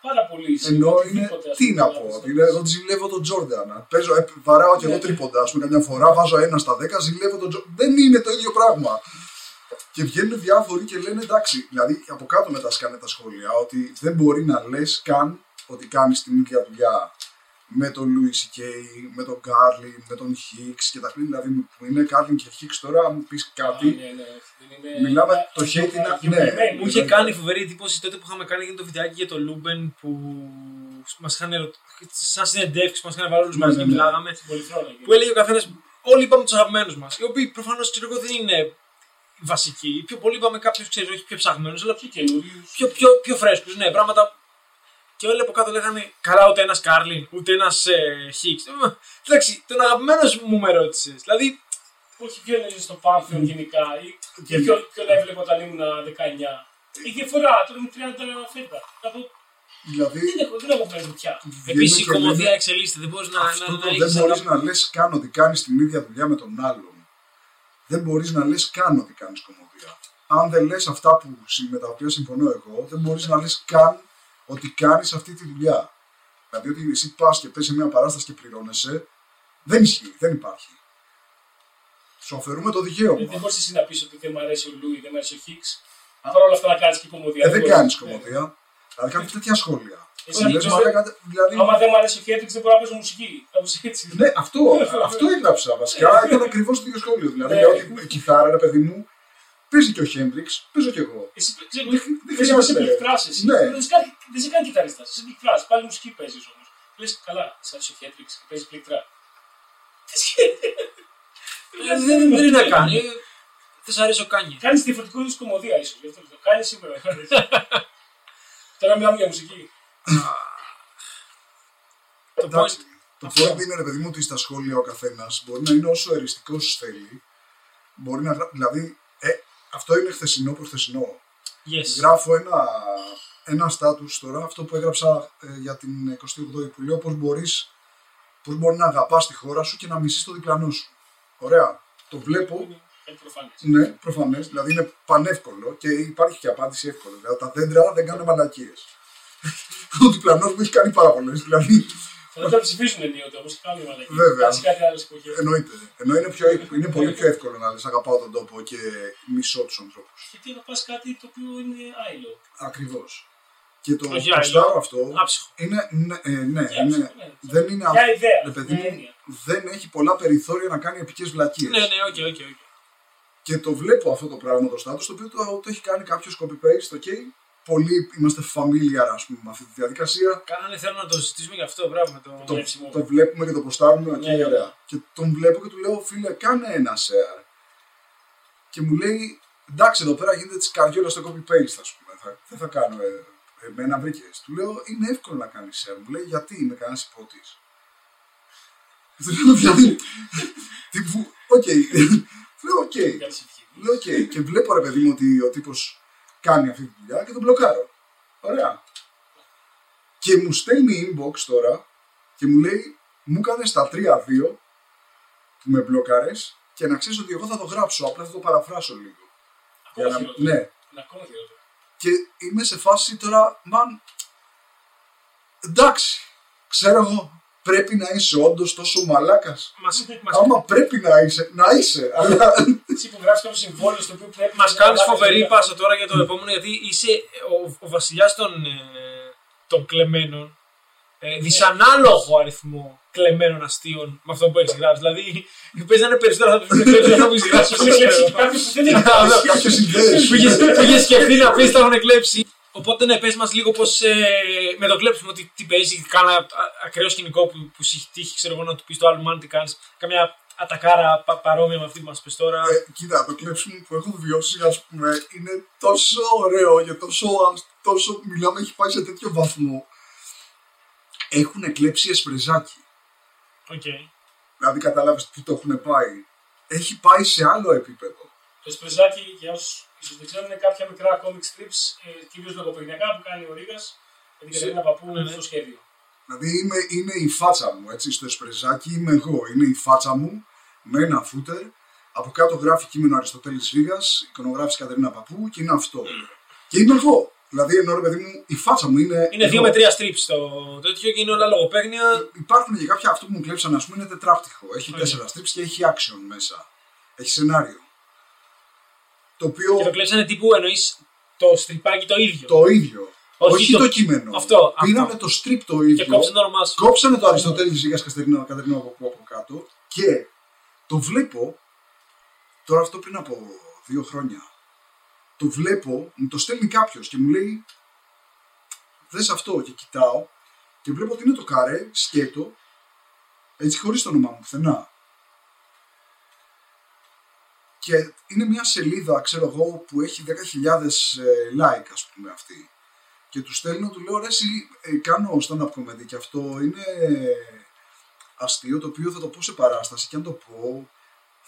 πάρα πολύ. σε Ενώ είναι. οτιδήποτε, ας Τι πούμε, να να πω, πεις, είναι, εγώ ζηλεύω τον Τζόρνταν. Παίζω, ε, βαράω και εγώ Ναι. τρίποντα. Α πούμε, καμιά φορά βάζω ένα στα δέκα, ζηλεύω τον Τζόρνταν. Δεν είναι το ίδιο πράγμα. Και βγαίνουν διάφοροι και λένε εντάξει, δηλαδή από κάτω μετά σκάνε τα σχόλια ότι δεν μπορεί να λες καν ότι κάνεις την ίδια δουλειά με τον Λούι Σικέι, με τον Κάρλιν, με τον Χίξ και τα πριν. Δηλαδή που είναι Κάρλιν και Χίξ τώρα, αν μου πεις κάτι. Ναι, ναι, ναι. Δεν είναι- Μιλάμε- είναι- το hate είναι- γεωγραφημένο. ναι. Μου είχε κάνει φοβερή εντύπωση τότε που είχαμε κάνει το βιντεάκι για το Λούμπεν που μας είχαν ερω- σαν συνεντεύξεις που μας είχαν βάλει όλους Ναι, μαζί ναι, και ναι. μιλάγαμε. Στην Πολυθρόνα εκεί. Που έλεγε ο καθένας, Όλοι είπαμε τους αγαπημένους μας. Οι οποίοι προφανώς ξέρω εγώ δεν είναι βασικοί. Πιο πολύ είπαμε κάποιους ξέρω όχι πιο ψαγμένους, αλλά Πιο καινούριους. πιο, πιο, πιο φρέσκους. Ναι, πράγματα. Και όλοι από κάτω λέγανε Καλά, ούτε ένας Κάρλιν, ούτε ένας ε, Χίξ. Ε, Εντάξει, τον αγαπημένος μου με ρώτησες. Δηλαδή, Όχι ποιον είναι στο Πάνθεον γενικά. Ή Και- ποιον, ποιον έβλεπα όταν ήμουν 19. Η διαφορά τώρα με 30 φέτα. Δηλαδή, Δηλαδή, δεν έχω, δεν έχω φέρει πια. βγαίνουν επίσης η και λένε, κομμωδία εξελίσσεται. Δεν μπορείς να, Αυτό να, το να δεν έχεις μπορείς αγάπη. να λες καν ότι κάνεις την ίδια δουλειά με τον άλλον. Δεν μπορείς να λες καν ότι κάνεις κομμωδία. Αν δεν λες αυτά που, συ- με τα οποία συμφωνώ εγώ, δεν μπορείς να λες καν ότι κάνεις αυτή τη δουλειά. Δηλαδή ότι εσύ πας και πα σε μια παράσταση και πληρώνεσαι, δεν ισχύει, δεν υπάρχει. Σου αφαιρούμε το Δεν δικαίωμα. μπορείς εσύ να πεις ότι δεν μου αρέσει ο Λούι, δεν μου αρέσει ο Χίξ. Παρ' όλα αυτά να κάνεις και κομμωδία. Ε, δεν μπορείς. κάνεις Ναι. κομμωδία. Δηλαδή κάνεις τέτοια σχόλια. Εσύ Λες, είπες, «Μαλάκα, δηλαδή, Άμα δεν μου αρέσει ο Χέντριξ, δεν μπορώ να παίζω μουσική. Κάπω έτσι. Ναι, αυτό, αυτό έγραψα. Βασικά ήταν ακριβώς το ίδιο σχόλιο. Δηλαδή, Ναι. λέω ότι η κιθάρα, ρε παιδί μου, παίζει και ο Χέντριξ, παίζω κι εγώ. Εσύ ξέρω, Δεν- δεν εσύ χρειάζεται. είσαι πληκτράς, Ναι. Δεν είσαι καν- δεν είσαι καν κιθαρίστας, είσαι πληκτράς. Πάλι μουσική παίζεις όμως. Λες καλά, είσαι αρέσει ο Χέντριξ και παίζεις πληκτρά. Τι σχέση. Ε, Δεν δεν είναι να κάνει. Δεν σ' αρέσει ο Κάνι. Κάνεις διαφορετικό είδους κομμωδία ίσως. Γι' αυτό το κάνεις σήμερα. Τώρα μιλάμε για μουσική. Το Εντάξει, point- Το Αυτό. point είναι, ρε παιδί μου, ότι στα σχόλια ο καθένας μπορεί να είναι όσο εριστικός θέλει. Μπορεί να γρα... Δηλαδή, ε, αυτό είναι χθεσινό προχθεσινό. Yes. Γράφω ένα, ένα status τώρα, αυτό που έγραψα ε, για την 28η που λέω πώς μπορείς, πώς μπορεί να αγαπάς τη χώρα σου και να μισείς το διπλανό σου. Ωραία. Το βλέπω, Είναι προφανές. ναι, προφανές, δηλαδή είναι πανεύκολο και υπάρχει και απάντηση εύκολη. Δηλαδή τα δέντρα δεν κάνουν μαλακίες. Ο διπλανός μου έχει κάνει πάρα πολλές, δηλαδή Θα τα ψηφίσουν ενίοτε όμως και κάνουν μαλακή. Βέβαια. Κάτσε κάτι άλλες εποχές. εννοείται. Ενώ είναι, πιο, είναι πολύ πιο εύκολο να λες αγαπάω τον τόπο και μισώ τους ανθρώπους. Γιατί να πας κάτι το οποίο είναι άυλο. Ακριβώς. Και το Όχι ποστάρω άλλο. αυτό Άψυχο. είναι, ναι, ε, ναι, Για είναι, αυτό, ναι. δεν είναι Μια ιδέα. Ρε παιδί μια μου, έννοια. δεν έχει πολλά περιθώρια να κάνει επικές βλακίες. Ναι, ναι, ok, ok, ok. Και το βλέπω αυτό το πράγμα το status, το οποίο το, το έχει κάνει κάποιος copy-paste, ok. Πολλοί είμαστε familiar, ας πούμε, με αυτή τη διαδικασία. Κάνανε θέλω να το συζητήσουμε γι' αυτό, μπράβο με το. Το, κλέψιμο. το βλέπουμε και το ποστάρουμε, ok, Ναι, ναι. ωραία. Και τον βλέπω και του λέω, φίλε, κάνε ένα share. Και μου λέει, εντάξει, εδώ πέρα γίνεται της καριόλας στο copy-paste, ας πούμε. Θα, δεν θα κάνω, ε, εμένα βρήκες. Του λέω, είναι εύκολο να κάνεις share. Μου λέει, γιατί είμαι κανένας ιππότης. Του λέω, δηλαδή, τύπου, οκ. Του λέω, οκ. Κάτι ευχή. Λέω, οκ. Και βλέπω, ρε παιδί μου, ότι ο τύπος κάνει αυτή τη δουλειά και τον μπλοκάρω. Ωραία. Και μου στέλνει inbox τώρα και μου λέει, μου έκανε τα 3-2 που με μπλοκάρες και να ξέρεις ότι εγώ θα το γράψω, απλά θα το παραφράσω λίγο. Για Ακόμα να- χειρότερο. ναι, Είναι ακόμα χειρότερο. Και είμαι σε φάση τώρα, μαν. Εντάξει, ξέρω εγώ, πρέπει να είσαι όντως τόσο μαλάκας. Μας, μας, Άμα πρέπει να είσαι, να είσαι. Αλλά Εσύ που γράφεις κάποιο συμβόλαιο στο οποίο πρέπει μας να κάνεις αλλάξεις φοβερή όλα. πάσα τώρα για το επόμενο γιατί είσαι ο, ο βασιλιάς των, ε, των κλεμμένων. Ε, δυσανάλογο αριθμό κλεμμένων αστείων με αυτό που έχεις γράψει. Δηλαδή, παίζει να είναι περισσότερο από το που έχεις γράψει. Έχουν εκλέψει κάποιους που δεν είναι καλοί. κάποιε ιδέε. που είχες- που είχες σκεφτεί να πεις, τα έχουν κλέψει. Οπότε ναι, πες μας λίγο πώς ε, με το κλέψιμο τι, τι παίζει, κάνα ακραίο σκηνικό που, που σου έχει τύχει, ξέρω εγώ, να του πεις το άλλο man τι κάνεις, καμιά ατακάρα πα, παρόμοια με αυτή που μας πες τώρα. Ε, κοίτα, το κλέψιμο που έχω βιώσει, ας πούμε, είναι τόσο ωραίο και τόσο, τόσο μιλάμε, έχει πάει σε τέτοιο βαθμό. Έχουν κλέψει εσπρεζάκι. Οκ. Δηλαδή, κατάλαβε που το έχουν πάει. Έχει πάει σε άλλο επίπεδο. Το σπρεζάκι, για όσους ίσως δεν ξέρουν, είναι κάποια μικρά comic strips, ε, κυρίως λογοπαιγνιακά που κάνει ο Ρήγας με την Κατερίνα Παππού Ναι, ναι. στο σχέδιο. Δηλαδή είναι, είναι η φάτσα μου, έτσι, στο εσπρεζάκι είμαι εγώ. Είναι η φάτσα μου με ένα φούτερ. Από κάτω γράφει κείμενο Αριστοτέλης Ρήγας, εικονογράφηση Κατερίνα Παππού και είναι αυτό. Και είμαι εγώ. Δηλαδή, ενώ ρε παιδί μου, η φάτσα μου είναι. Είναι εδώ. δύο με τρία strips το τέτοιο και είναι όλα λογοπαίγνια. Υπάρχουν και κάποια αυτό που μου κλέψαν, ας πούμε, είναι τετράπτυχο. Έχει Ωραία. τέσσερα strips και έχει action μέσα. Έχει σενάριο. Το οποίο Και το κλέψανε τύπου εννοείς το στριπάκι το ίδιο. το ίδιο. Όχι Όχι, το- το... κείμενο. Αυτό, Πήρανε αυτό. το strip το ίδιο. Και κόψανε το όνομά σου. Κόψανε το Αριστοτέλη Ζήγα Κατερινό Κατερινό από, από κάτω και το βλέπω τώρα αυτό πριν από δύο χρόνια. Το βλέπω, μου το στέλνει κάποιος και μου λέει Δες αυτό και κοιτάω και βλέπω ότι είναι το καρέ σκέτο έτσι χωρίς το όνομά μου πουθενά. Και είναι μια σελίδα, ξέρω εγώ, που έχει 10.000 ε, like, ας πούμε, αυτή. Και του στέλνω, του λέω, ρε, εσύ, ε, κάνω stand-up comedy και αυτό είναι αστείο, το οποίο θα το πω σε παράσταση και αν το πω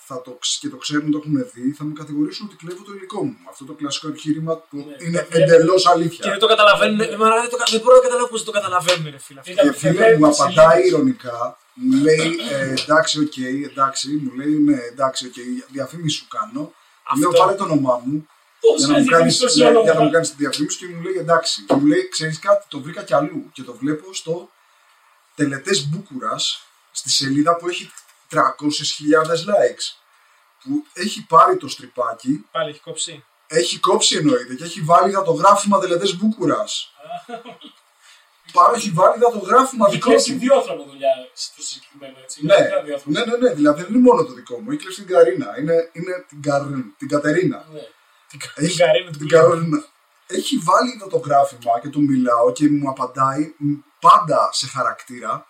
θα το, ξ- και το ξέρουν, το έχουν δει, θα με κατηγορήσουν ότι κλέβω το υλικό μου. Αυτό το κλασικό επιχείρημα που Ναι, είναι ναι. εντελώς Και αλήθεια. δεν το καταλαβαίνουν. Ε, μα, δεν, το, κα- δεν μπορώ να καταλάβω πώς δεν το καταλαβαίνουν, ρε φίλε. αυτό. Ήταν- Και φίλε Φεύγει μου σε απαντάει λίγες. ειρωνικά, μου λέει ε, εντάξει, οκ, εντάξει, μου λέει ναι, εντάξει, οκ, διαφήμιση σου κάνω. Του Αυτό. Λέω πάρε το όνομά μου Πώς για να, είναι μου κάνεις, διαφήμιση για, τόσο για να μου όνομα. κάνεις τη διαφήμιση και μου λέει εντάξει. Και μου λέει ξέρεις κάτι, το βρήκα κι αλλού και το βλέπω στο τελετές Μπούκουρας στη σελίδα που έχει 300.000 likes που έχει πάρει το στριπάκι Πάλι έχει κόψει. έχει κόψει εννοείται και έχει βάλει δατογράφημα τελετές Μπούκουρας Πάρα έχει βάλει δατογράφημα Έχει δικό κλέψει του. δύο άτομα δουλειά στο συγκεκριμένο έτσι. Ναι, Είναι δύο άτομα. ναι, ναι, ναι, δηλαδή δεν είναι μόνο το δικό μου. Έχει κλέψει την Καρίνα. Είναι, είναι την, Καρ, την Κατερίνα. Ναι. Την Έχει- Καρίνα του την Κλίνου. Καρίνα. Έχει βάλει το, το γράφημα και του μιλάω και μου απαντάει μ, πάντα σε χαρακτήρα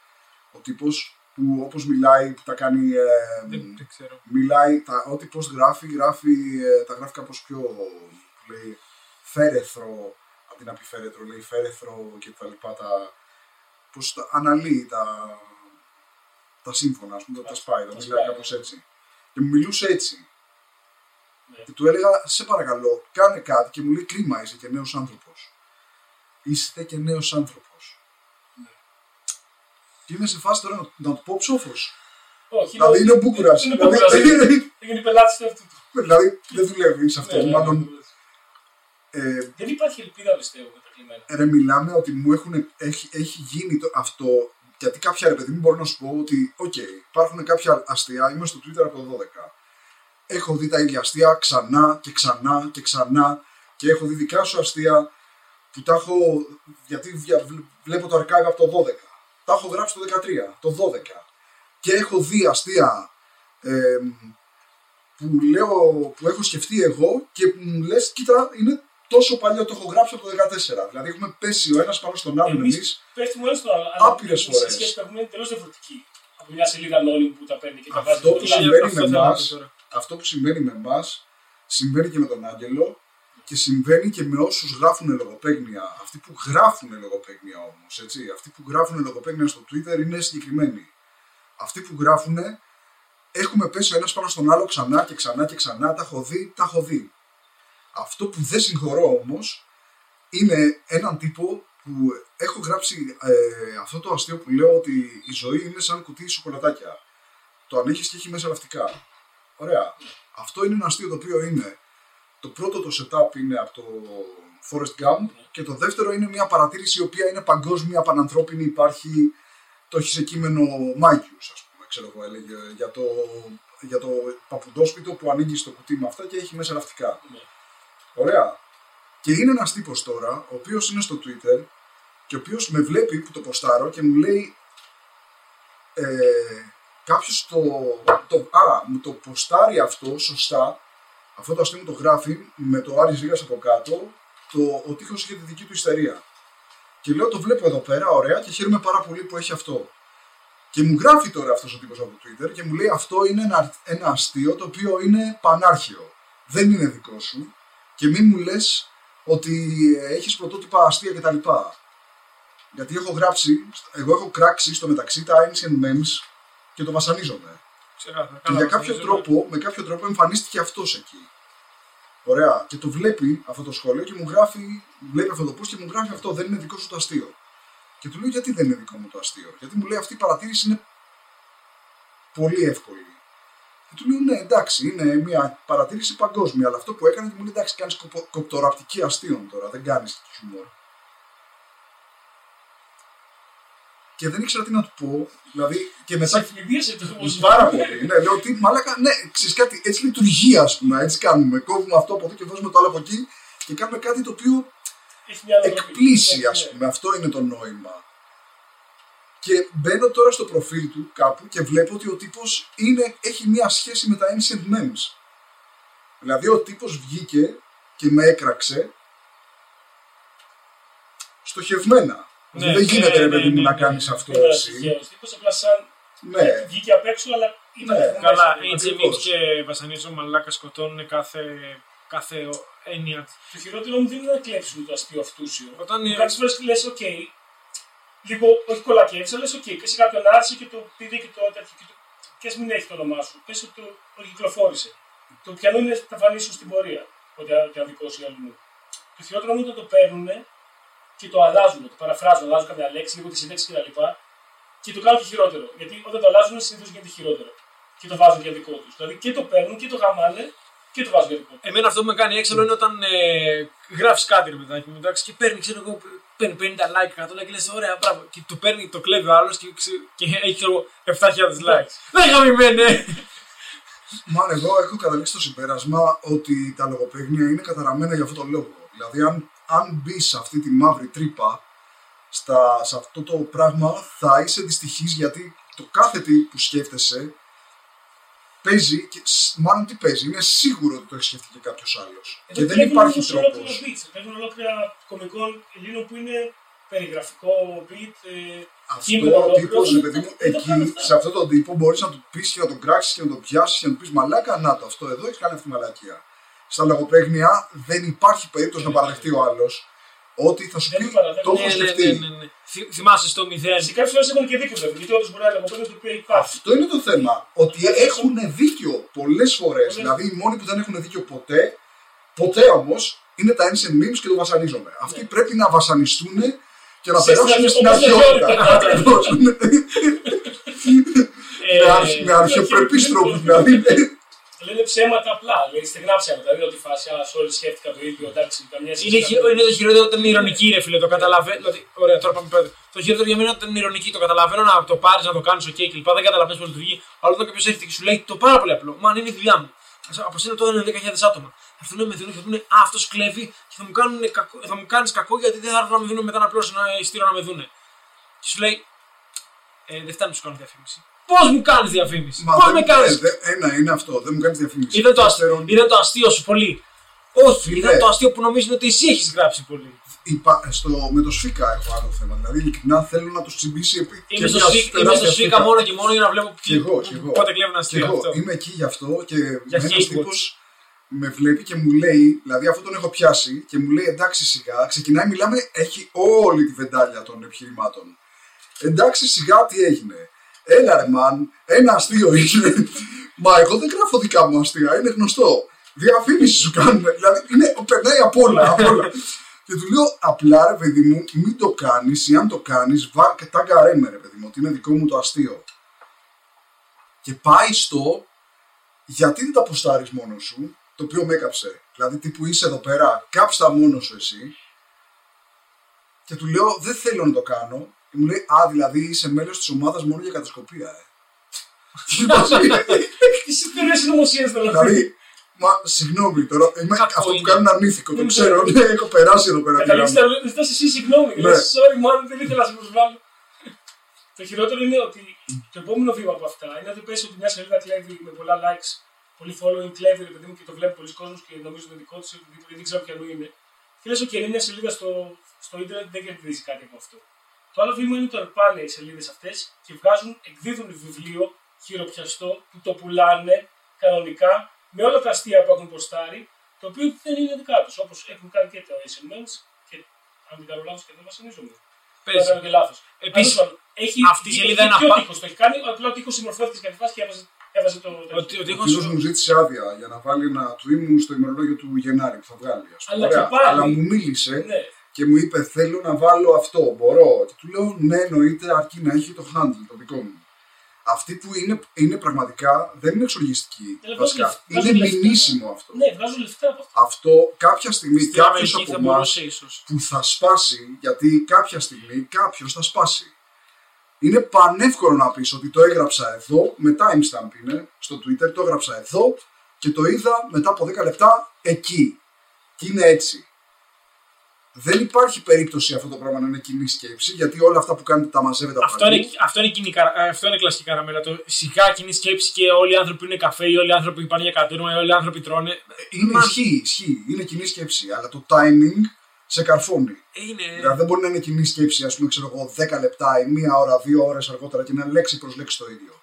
ο τύπος που όπως μιλάει, που τα κάνει, ε, Δεν δεν ξέρω. μιλάει, τα, ό,τι πώς γράφει, γράφει, ε, τα γράφει κάπως πιο, που λέει, φέρεθρο, αντί να πει φέρετρο, λέει φέρεθρο και τα λοιπά, τα, πώς τα αναλύει τα, τα σύμφωνα, ας πούμε, τα, τα σπάει, τα Τα μιλάει σπάει, κάπως ναι. έτσι. Και μου μιλούσε έτσι. Ναι. Και του έλεγα, σε παρακαλώ, κάνε κάτι και μου λέει κρίμα, είσαι και νέος άνθρωπος. Είστε και νέος άνθρωπος. Ναι. Και είμαι σε φάση τώρα να, να του πω ψόφος. Όχι, Δηλαδή είναι ο Μπούκουρας. Είναι Δηλαδή, Μπούκουρας. Είναι πελάτης του εαυτού του. δηλαδή δεν δουλεύει σε αυτό. Ναι, ναι, Μάλλον ναι. ε, Δεν υπάρχει ελπίδα πιστεύω με τα κλεμμένα. ρε, μιλάμε ότι μου έχουν, έχει, έχει γίνει το, αυτό. Γιατί κάποια ρε παιδί μου μπορώ να σου πω ότι, οκ, υπάρχουν κάποια αστεία. Είμαι στο Twitter από το 12. Έχω δει τα ίδια αστεία ξανά και ξανά και ξανά και έχω δει δικά σου αστεία που τα έχω. Γιατί βια- βλ- βλέπω το archive από το 12. Τα έχω γράψει το 13, το 12. Και έχω δει αστεία ε, που, λέω, που έχω σκεφτεί εγώ και που μου λες, κοίτα, είναι τόσο παλιό, το έχω γράψει από το 14. Δηλαδή έχουμε πέσει ο ένας πάνω στον άλλον Εμείς εμείς. πέφτουμε ένα στον άλλο. αλλά Άπειρες η φορές. σχέση που έχουμε είναι τελώς διαφορετική. Από μια σελίδα νόλιμ που τα παίρνει και τα βάζει. Αυτό στο που λάδι. συμβαίνει Αυτό με θέλω να εμάς, πω τώρα. αυτό που συμβαίνει με εμάς συμβαίνει και με τον Άγγελο και συμβαίνει και με όσους γράφουν λογοπαίγνια. Αυτοί που γράφουν λογοπαίγνια όμως, έτσι. Αυτοί που γράφουν λογοπαίγνια στο Twitter είναι συγκεκριμένοι. Αυτοί που γράφουν έχουμε πέσει ο ένας πάνω στον άλλο ξανά και ξανά και ξανά. Τα έχω δει, τα έχω δει. Αυτό που δεν συγχωρώ όμως είναι έναν τύπο που έχω γράψει ε, αυτό το αστείο που λέω ότι η ζωή είναι σαν κουτί σοκολατάκια. Το ανέχεις και έχει μέσα λαυτικά. Ωραία. Αυτό είναι ένα αστείο το οποίο είναι. Το πρώτο το setup είναι από το Forest Gump και το δεύτερο είναι μια παρατήρηση η οποία είναι παγκόσμια, πανανθρώπινη, υπάρχει, το έχεις σε κείμενο Μάγιους, ας πούμε, ξέρω εγώ, έλεγε, για το, για το παπουντόσπιτο που ανοίγει το κουτί με αυτά και έχει μέσα λαυτικά. Ναι. Ωραία. Και είναι ένας τύπος τώρα, ο οποίος είναι στο Twitter και ο οποίος με βλέπει που το ποστάρω και μου λέει ε, κάποιος το, το, α, μου το ποστάρει αυτό σωστά, αυτό το αστείο μου το γράφει με το Άρης Ρήγας από κάτω, το, ο τείχος είχε τη δική του ιστερία. Και λέω το βλέπω εδώ πέρα, ωραία, και χαίρομαι πάρα πολύ που έχει αυτό. Και μου γράφει τώρα αυτός ο τύπος από το Twitter και μου λέει αυτό είναι ένα, ένα αστείο το οποίο είναι πανάρχαιο. Δεν είναι δικό σου και μην μου λες ότι ε, έχεις πρωτότυπα αστεία κτλ. Γιατί έχω γράψει, εγώ έχω κράξει στο μεταξύ τα ancient memes και το βασανίζομαι. Ξεκάθαρα. Και Καλά, για μας κάποιο νομίζω, τρόπο, με κάποιο τρόπο εμφανίστηκε αυτός εκεί. Ωραία. Και το βλέπει αυτό το σχόλιο και μου γράφει, βλέπει αυτό το post και μου γράφει αυτό. Δεν είναι δικό σου το αστείο. Και του λέω γιατί δεν είναι δικό μου το αστείο. Γιατί μου λέει αυτή η παρατήρηση είναι πολύ εύκολη. Και του λέω ναι, εντάξει, είναι μια παρατήρηση παγκόσμια. Αλλά αυτό που έκανε μου λέει εντάξει, κάνεις κοπτοραπτική αστείων τώρα, δεν κάνεις χιούμορ. Και δεν ήξερα τι να του πω. Δηλαδή, και μετά. Ευνηδίασε το όμως. Πάρα πολύ. ναι, λέω ότι μαλάκα, ναι, ξέρεις κάτι, έτσι λειτουργεί, ας πούμε. Έτσι κάνουμε. Κόβουμε αυτό από εδώ και βάζουμε το άλλο από εκεί και κάνουμε κάτι το οποίο Έχει μια λογική. εκπλήσει, Ναι, ας ναι. πούμε. Αυτό είναι το νόημα. Και μπαίνω τώρα στο προφίλ του κάπου και βλέπω ότι ο τύπος είναι, έχει μια σχέση με τα ancient memes. Δηλαδή ο τύπος βγήκε και με έκραξε στοχευμένα. Ναι, δεν γίνεται ναι, ρε ναι, παιδί μου ναι, να ναι. κάνεις αυτό Δεν ήταν εσύ. τυχαίος τύπος, απλά σαν Ναι, βγήκε απ' έξω, αλλά ήταν Ναι, μέσα. Καλά, Ακριβώς. έτσι εμείς και βασανίζουν μαλάκας σκοτώνουν κάθε, κάθε έννοια. Το χειρότερο μου δεν είναι να κλέψουν το αστείο αυτούσιο. Όταν Που είναι- Κάποιες φορές λες, οκ, λίγο, όχι κολακεύεις, αλλά λες, οκ, και σε κάποιον άρεσε και το πήρε και το τέτοιο. Και, το, και ας μην έχει το όνομά σου. Πες ότι το, το κυκλοφόρησε. Το πιανό είναι θα φανεί σου στην πορεία. Ότι ότι αδικό ή αλλού. Το χειρότερο μου είναι όταν το παίρνουν και το αλλάζουν, το παραφράζουν, αλλάζουν κάποια λέξη, λίγο τη σύνταξη κτλ. Και το κάνουν και χειρότερο. Γιατί όταν το αλλάζουν συνήθως γίνεται χειρότερο. Και το βάζουν για δικό τους. Δηλαδή και το παίρνουν και το γαμάνε και το βάζουν για δικό τους. Εμένα αυτό που με κάνει έξαλλο είναι όταν ε, γράφεις κάτι ρε παιδάκι μου εντάξει, και παίρνει, ξέρω εγώ, παίρνει 50 like, 100 like και λες: Ωραία, μπράβο. Και το παίρνει, το κλέβει ο άλλος και, ξε- και έχει ξέρω, εγώ, 7.000 likes. Δεν γαμημένε! Μάλλον εγώ έχω καταλήξει στο συμπέρασμα ότι τα λογοπαίγνια είναι καταραμένα για αυτόν τον λόγο. Δηλαδή, αν, αν μπεις σε αυτή τη μαύρη τρύπα, στα, σε αυτό το πράγμα, θα είσαι δυστυχής γιατί το κάθε τι που σκέφτεσαι παίζει, και, σ- μάλλον τι παίζει, είναι σίγουρο ότι το έχει σκεφτεί και κάποιος άλλος. Εδώ Και δεν βλέπουμε υπάρχει όμως τρόπος. ολόκληρα beats. Παίρνουν ολόκληρα κομικών Ελλήνων που είναι περιγραφικό beat. Ε, κείμενο Αυτό ο ολόκληρο. τύπος, παιδί μου, Δεν το κάνουν εκεί, αυτά. σε αυτόν τον τύπο, μπορείς να του πεις και να τον κράξεις και να τον πιάσεις και να του πεις Μαλάκα, να το, αυτό εδώ έχεις κάνει αυτή τη μαλακία. Στα λογοπαίγνια δεν υπάρχει περίπτωση να παραδεχτεί ο άλλος ότι θα σου Δεν πει το παραδέχομαι. το έχω ναι, ναι, σκεφτεί. ναι, ναι, ναι. Θυ- Θυμάσαι στο 0. Σε κάποιες φορές έχουν και δίκιο βέβαια. Γιατί όντως μπορεί να λογοπαίγνιο το οποίο έχει πάθει. Αυτό είναι το θέμα. Ότι έχουν δίκιο πολλές φορές. Πολλές. Δηλαδή, οι μόνοι που δεν έχουν δίκιο ποτέ, ποτέ όμως, είναι τα ancient memes και το βασανίζομαι. Αυτοί πρέπει να βασανιστούν και να Σε περάσουν στην στρατιωτικό αρχαιότητα. περιβάλλον. Ακριβώς. Ε, Με αρχ- Με αρχαιοπρεπεί τρόπου δηλαδή. Λένε ψέματα απλά. Λέει στεγνά ψέματα. Δεν είναι ότι φάση, α, όλοι σκέφτηκαν το ίδιο. Εντάξει, καμιά σχέση. Είναι, χει- είναι το χειρότερο όταν είναι ηρωνική, ρε φίλε. Το καταλαβαίνω. Δηλαδή, ωραία, τώρα πάμε πέρα. Το χειρότερο για μένα όταν είναι ηρωνική. Το καταλαβαίνω να το πάρεις, να το κάνεις, OK κλπ. Δεν καταλαβαίνεις πώς λειτουργεί. Αλλά όταν κάποιος έρθει και σου λέει το πάρα πολύ απλό. Μα αν είναι η δουλειά μου. Ας- Από σένα τώρα είναι 10.000 άτομα. Θα έρθουν με δίνουν και θα πούνε Α, αυτός κλέβει και θα μου, κάνουν κακό, θα μου κάνεις κακό γιατί δεν θα έρθουν να με δίνουν μετά να πλώσουν ένα ειστήριο να με δούνε. Και σου λέει ε, Δεν φτάνει να σου κάνω διαφήμιση. Πώς μου κάνεις διαφήμιση, Μα Πώς δεν- με κάνεις; ε, δε- Ένα είναι αυτό, δεν μου κάνεις διαφήμιση. Ήταν το, αστείο, Δεύτερον, ήταν το αστείο σου πολύ. Όχι, Φίλε. ήταν το αστείο που νομίζουν ότι εσύ έχεις γράψει πολύ. υπά- στο, με το Σφίκα έχω άλλο θέμα. Δηλαδή, ειλικρινά θέλω να τους τσιμπήσει επί. Είμαι και στο, μια σφίκα, είμαι τεράστια στο σφίκα μόνο και μόνο για να βλέπω Κι εγώ, κι εγώ. πότε κλέβουν Και αστείο εγώ αυτό. είμαι εκεί γι' αυτό και Για ένας hate τύπος με βλέπει και μου λέει, δηλαδή αυτό τον έχω πιάσει και μου λέει εντάξει σιγά, ξεκινάει, μιλάμε, έχει όλη τη βεντάλια των επιχειρημάτων. Εντάξει σιγά τι έγινε. Έλα ρε μαν, ένα αστείο είναι. Μα εγώ δεν γράφω δικά μου αστεία, είναι γνωστό. Διαφήμιση σου κάνουν. Δηλαδή είναι, περνάει απ' όλα. απ' όλα. και του λέω απλά ρε παιδί μου, μην το κάνεις ή αν το κάνεις, τάγκα με ρε παιδί μου, ότι είναι δικό μου το αστείο. Και πάει στο γιατί δεν τα ποστάρεις μόνος σου, το οποίο με έκαψε. Δηλαδή, τι που είσαι εδώ πέρα, κάψτα μόνος σου εσύ. Και του λέω, δεν θέλω να το κάνω. Και μου λέει, Α, δηλαδή είσαι μέλος της ομάδας μόνο για κατασκοπία, ε. Τι συντηρίε συνωμοσίε τώρα. δηλαδή, μα συγγνώμη τώρα, είμαι Κακό αυτό που είναι. κάνουν αρνήθικο, το Ναι. ξέρω, ναι, έχω περάσει εδώ πέρα. τη Καταλήξτε γραμμή. να ζητάς εσύ συγγνώμη. Ναι. Λες, sorry, man, δεν ήθελα να σε προσβάλλω. Το χειρότερο είναι ότι το επόμενο βήμα από αυτά είναι ότι πέσει ότι μια σελίδα κλέβει με πολλά likes, πολύ following, κλέβει ρε παιδί μου και το βλέπει πολλοί κόσμοι και νομίζουν ότι είναι δικό τους ή δεν ξέρω ποιανού είναι. Και λες, OK, είναι μια σελίδα στο, στο Ιντερνετ, δεν κερδίζει κάτι από αυτό. Το άλλο βήμα είναι όταν πάνε οι σελίδες αυτές και βγάζουν, εκδίδουν βιβλίο χειροπιαστό που το πουλάνε κανονικά με όλα τα αστεία που έχουν προστάρει, το οποίο δεν είναι δικά τους. Όπως έχουν κάνει και τα SMNs και αν δεν κάνω λάθος και δεν βασανίζομαι. Παίζει. Δεν κάνω και λάθος. Επίσης, έχει, αυτή η σελίδα έχει είναι πιο απα- τείχος, το έχει κάνει, απλά ο τείχος συμμορφώθηκε σε κάποια φάση και έβαζε, έβαζε το. το- Ότι, ότι Ο έχω φίλος μου ζήτησε άδεια για να βάλει ένα tweet μου στο ημερολόγιο του Γενάρη που θα βγάλει. Ας πούμε. Αλλά Ωραία. και πάλι. Αλλά μου μίλησε Ναι, και μου είπε θέλω να βάλω αυτό, μπορώ. Και του λέω ναι εννοείται αρκεί να έχει το handle το δικό μου. Αυτοί που είναι, είναι πραγματικά δεν είναι εξοργιστικοί. Ε, Βασικά. βάζουν Είναι λεφτά. μηνύσιμο αυτό. Ναι, βγάζουν λεφτά από αυτό. Αυτό κάποια στιγμή Στην κάποιος Αμερική από θα εμά μπορούσε ίσως. που θα σπάσει, γιατί κάποια στιγμή κάποιος θα σπάσει. Είναι πανεύκολο να πεις ότι το έγραψα εδώ, με timestamp είναι, στο Twitter, το έγραψα εδώ και το είδα μετά από 10 λεπτά εκεί. Και είναι έτσι. Δεν υπάρχει περίπτωση αυτό το πράγμα να είναι κοινή σκέψη, γιατί όλα αυτά που κάνετε τα μαζεύετε από Αυτό αλλού. είναι, αυτό, είναι κοινή, καρα- ε, αυτό είναι κλασική καραμέλα. Το σιγά κοινή σκέψη και όλοι οι άνθρωποι είναι καφέ, ή όλοι οι άνθρωποι πάνε για κατούργημα, ή όλοι οι άνθρωποι τρώνε. Είναι Μα- ισχύει, ισχύει. Είναι κοινή σκέψη, αλλά το timing σε καρφώνει. Είναι. Δηλαδή δεν μπορεί να είναι κοινή σκέψη, ας πούμε, ξέρω εγώ, 10 λεπτά ή μία ώρα, δύο ώρες αργότερα και να είναι λέξη προς λέξη το ίδιο.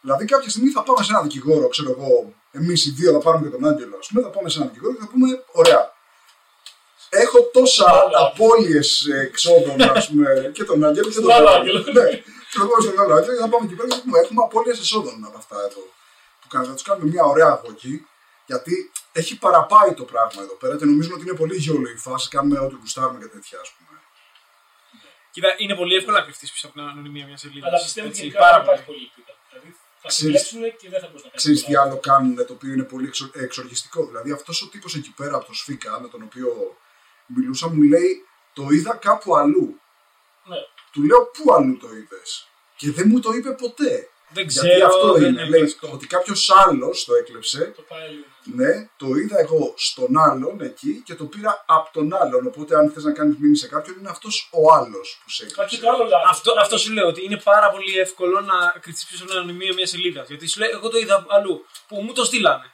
Δηλαδή κάποια στιγμή θα πάμε σε ένα δικηγόρο, ξέρω εγώ, εμείς οι δύο θα πάρουμε και τον Άγγελο, ας πούμε, θα πάμε σε ένα δικηγόρο και θα πούμε, ωραία. Έχω τόσα Άλλο. απώλειες εξόδων, ας πούμε, και τον Άγγελο και τον Στον άλλο Άγγελο. Άγγελο. Ναι, και εγώ στον άλλο Άγγελο, θα πάμε εκεί πέρα και θα πούμε, έχουμε απώλειες εσόδων από αυτά εδώ. Που κάνουμε, θα τους κάνουμε μια ωραία αγωγή, γιατί έχει παραπάει το πράγμα εδώ πέρα και νομίζουν ότι είναι πολύ γιόλο η φάση, κάνουμε ό,τι γουστάρουμε και τέτοια, ας πούμε. Κοίτα, είναι πολύ εύκολο να κρυφτεί πίσω από την ανωνυμία μιας σελίδας. Αλλά πιστεύω ότι γενικά πάρα δεν υπάρχει πολύ. πολύ ελπίδα. Δηλαδή θα Ξέρεις- συλλέξουν και δεν θα μπορούν να κάνουν. Ξέρεις τι τίποτα. άλλο κάνουν το οποίο είναι πολύ εξο- εξοργιστικό. Δηλαδή αυτός ο τύπος εκεί πέρα από το Σφίκα με τον οποίο μιλούσα μου λέει το είδα κάπου αλλού. Ναι. Του λέω πού αλλού το είδε. Και δεν μου το είπε ποτέ. Δεν Γιατί ξέρω, αυτό δεν είναι. είναι Λέει κλασικό. ότι κάποιος άλλος το έκλεψε. Το πάει λίγο. Ναι, το είδα εγώ στον άλλον εκεί και το πήρα από τον άλλον. Οπότε αν θες να κάνεις μήνυση σε κάποιον είναι αυτός ο άλλος που σε Υπάρχει έκλεψε. και το άλλο λάθος. Αυτό, αυτό σου λέω ότι είναι πάρα πολύ εύκολο να κρυφτεί πίσω από την ανωνυμία μια σελίδα. Γιατί σου λέει, Εγώ το είδα αλλού. Που μου το στείλανε.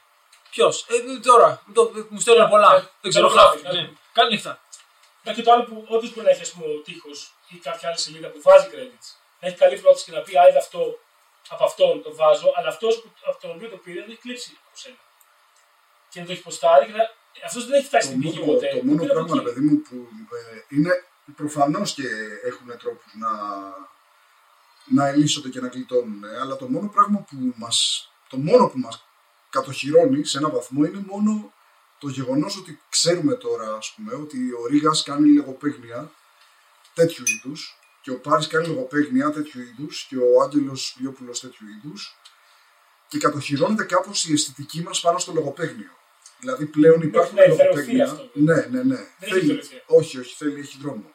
Ποιος, ε, τώρα. Μου, το, μου στέλνουν Ε, πολλά. ε, δεν ξέρω, καλό χάφη. χάφη, Ναι. ναι. Καλή νύχτα. Υπάρχει και το άλλο που όντω μπορεί να έχεις ας πούμε, ο τείχος ή κάποια άλλη σελίδα που βάζει credits. Να έχει καλή πρόταση και να πει Α, είδα αυτό από αυτόν το βάζω, αλλά αυτός από τον οποίο το πήρε το έχει κλείψει από σένα. Και να το έχει ποστάρει και να. Αυτός δεν έχει φτάσει Το στην πηγή μόνο, ποτέ. το Το μόνο πήρε από πράγμα, ρε εκεί. παιδί μου, που ε, είναι προφανώς και έχουν τρόπους να, να ελύσονται και να γλιτώνουν. ε, Αλλά το μόνο πράγμα που μας, το μόνο που μας κατοχυρώνει σε έναν βαθμό είναι μόνο το γεγονός ότι ξέρουμε τώρα, ας πούμε, ότι ο Ρήγας κάνει λογοπαίγνια τέτοιου είδους και ο Πάρης κάνει λογοπαίγνια τέτοιου είδους και ο Άγγελος Λιόπουλος τέτοιου είδους και κατοχυρώνεται κάπως η αισθητική μας πάνω στο λογοπαίγνιο. Δηλαδή πλέον υπάρχουν να ελευθερωθεί λογοπαίγνια. αυτό. Ναι, ναι, ναι. έχει Θέλει, ελευθερία. όχι, όχι, θέλει, έχει δρόμο.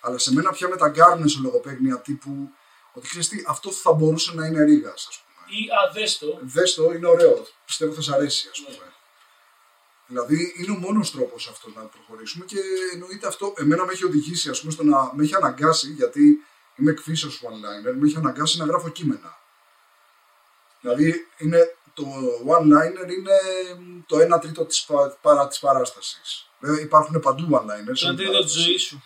Αλλά σε μένα πια μεταγκάρουν σε λογοπαίγνια τύπου ότι ξέρεις τι, αυτό θα μπορούσε να είναι ρίγας, ας πούμε. Ή α, δες το, Δες το, είναι ωραίο. Πιστεύω θα σ' αρέσει, ας Ναι. πούμε. Δηλαδή είναι ο μόνος τρόπος αυτός να προχωρήσουμε και εννοείται αυτό. Εμένα με έχει οδηγήσει, ας πούμε, στο να με έχει αναγκάσει, γιατί είμαι εκφύσεως one-liner, με έχει αναγκάσει να γράφω κείμενα. Δηλαδή είναι, το one-liner είναι το 1 τρίτο της, πα, παρά, της παράστασης. Βέβαια υπάρχουν παντού one-liners. Το όλη τρίτο της παράστασης. ζωής σου.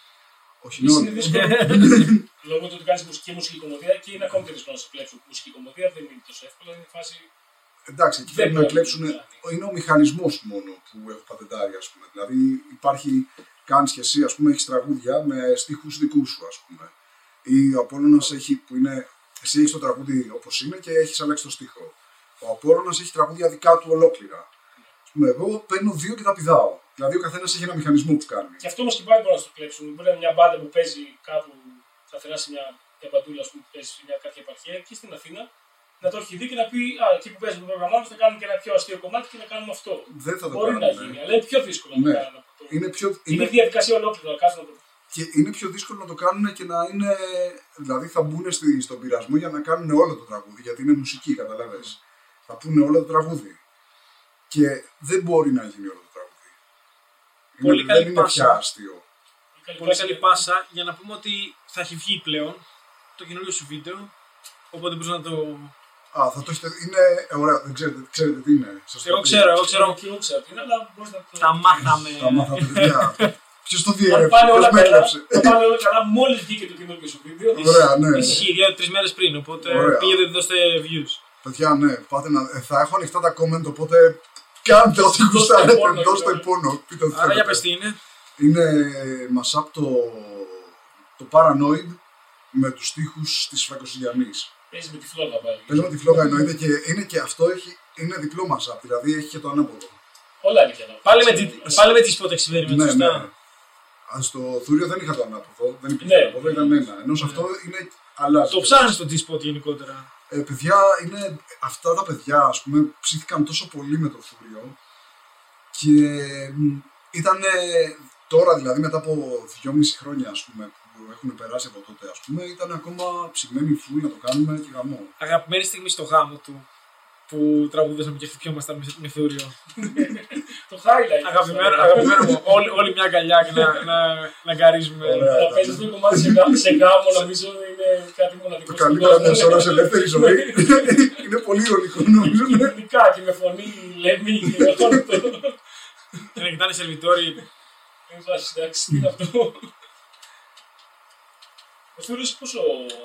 Όχι, είναι είναι όλοι. δύσκολο. Λόγω του ότι κάνει μουσική μουσική κομμωδία και είναι ακόμη πιο δύσκολο να σε κλέψουν μουσική κομμωδία, δεν είναι τόσο εύκολο. Είναι φάση. Εντάξει, εκεί Δεν πρέπει να μπορεί, κλέψουν. δηλαδή. Είναι ο μηχανισμός μόνο που έχω πατεντάρει, ας πούμε. Δηλαδή υπάρχει, κάνεις και εσύ, ας πούμε, έχεις τραγούδια με στίχους δικούς σου, ας πούμε. Ή ο Απόλλωνας έχει που είναι. Εσύ έχεις το τραγούδι όπως είναι και έχεις αλλάξει το στίχο. Ο Απόλλωνας έχει τραγούδια δικά του ολόκληρα. Ας πούμε, εγώ παίρνω δύο και τα πηδάω. Δηλαδή ο καθένας έχει ένα μηχανισμό που κάνει. Και αυτό όμω και πάλι μπορεί να στο κλέψουν. Μπορεί να είναι μια μπάντα που παίζει κάπου σταθερά σε μια, μια μπαντούλα ας πούμε, που παίζει σε μια κάποια επαρχία και στην Αθήνα να το έχει δει και να πει Α, εκεί που παίζει το πρόγραμμά μα θα κάνουμε και ένα πιο αστείο κομμάτι και να κάνουμε αυτό. Δεν θα το Μπορεί κάνουμε. να γίνει, αλλά είναι πιο δύσκολο να Ναι. το κάνουν από αυτό. Είναι, πιο, Είναι είναι, διαδικασία ολόκληρη να κάνουν το. και είναι πιο δύσκολο να το κάνουν και να είναι. Δηλαδή θα μπουν στη, στον πειρασμό για να κάνουν όλο το τραγούδι. Γιατί είναι μουσική, καταλαβες. Θα πούνε όλο το τραγούδι. Και δεν μπορεί να γίνει όλο το τραγούδι. Πολύ είναι, καλή δεν είναι πάσα. πια αστείο. Πολύ καλή πάσα για να πούμε ότι θα έχει βγει πλέον το καινούριο σου βίντεο. Οπότε μπορείς να το. Α, θα το έχετε. Είναι ωραία, δεν ξέρετε, ξέρετε τι είναι. Σας το Εγώ πει. ξέρω, εγώ Ξέρω ξέρω. και εγώ ξέρω τι είναι, αλλά μπορείς να το. Τα μάθαμε. Τα μάθατε, παιδιά. Ποιος το Αν διέρευσε, πάνε όλα ποιος με καλά, έκλεψε. θα πάνε όλα καλά μόλις βγήκε το καινούργιο σου βίντεο. Ωραία, ναι. Ισχύει δύο-τρει μέρες πριν. Οπότε Ωραία. πήγαινε δώστε views. Παιδιά, ναι, πάτε να. ε, θα έχω ανοιχτά τα comment, οπότε κάντε ό,τι Δώστε γουστάρετε. πόνο, Δώστε ναι. πόνο. Πείτε ό,τι Άρα για θέλετε. πες τι είναι. Είναι Mashup το, το Paranoid με τους στίχους της Φραγκοσυγιανής. Παίζει με τη φλόγα πάλι. Παίζω με τη φλόγα εννοείται και είναι και αυτό έχει, είναι διπλό Mashup, δηλαδή έχει και το ανάποδο. Όλα είναι και ένα. Πάλι με, τη, πάλι με τη spot experiment, Ναι, ναι. σωστά. Α, στο Θούριο δεν είχα το ανάποδο, δεν υπήρχε Ναι. ανάποδο, ήταν ένα. Ενώ σε αυτό είναι αλλάζει. Το ψάχνεις το G-spot γενικότερα. Ε, παιδιά, είναι, αυτά τα παιδιά, ας πούμε, ψήθηκαν τόσο πολύ με το Θούριο και ήταν τώρα, δηλαδή, μετά από δυόμιση χρόνια, ας πούμε, που έχουν περάσει από τότε, ας πούμε, ήταν ακόμα ψημένοι φουλ να το κάνουμε και γαμό. Αγαπημένη στιγμή στο γάμο του που τραγουδούσαμε και χτυπιόμασταν με, με θούριο. Το highlight. αγαπημένο, αγαπημένο μου. Όλοι, όλοι μια αγκαλιά και να, να, να γκαρίζουμε. Ωραία. Να παίζεις αυτό το κομμάτι σε γάμο, σε γάμο, νομίζω είναι κάτι μοναδικό. Το στον καλύτερα κόσμο. μια ώρα σε ελεύθερη ζωή. είναι πολύ ειρωνικό, νομίζω. ναι. Ειδικά και με φωνή λέμι και με όλο το. Και να κοιτάνε οι σερβιτόροι. Δεν βάζει, εντάξει, τι είναι αυτό; Ο Θούριος πόσο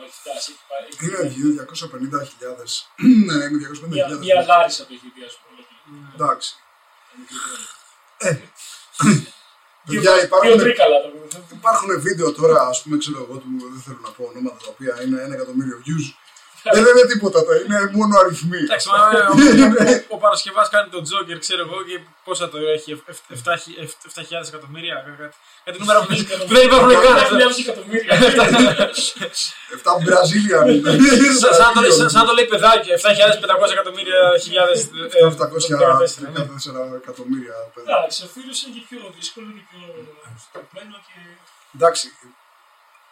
έχει φτάσει, έχει πάει. Είναι 250.000. Ναι, είναι 250.000. Μια, μια λάρισα το έχει δει, ας πούμε. Εντάξει. Δύο, Παιδιά, δύο υπάρχουν, τρίκαλα το υπάρχουν βίντεο τώρα, ας πούμε, ξέρω εγώ, του, δεν θέλω να πω ονόματα τα οποία είναι ένα εκατομμύριο views. Δεν λένε τίποτα, τα είναι μόνο αριθμοί. Εντάξει, μα, ε, ο, ο, ο Παρασκευάς κάνει τον Τζόκερ, ξέρω εγώ, και πόσα το έχει, 7.000 εκατομμύρια. Κάτι, κάτι νούμερα που δεν- που δεν υπάρχουν καν. Έχει μια εκατομμύρια. 7 Μπραζίλια. Σαν- σαν το λέει- σαν- Σαν το λέει παιδάκι, 7.500 εκατομμύρια χιλιάδες. ε, 714 εκατομμύρια παιδιά. Εντάξει, ο Θούριος είναι και πιο δύσκολο και πιο στροπμένο και. Εντάξει,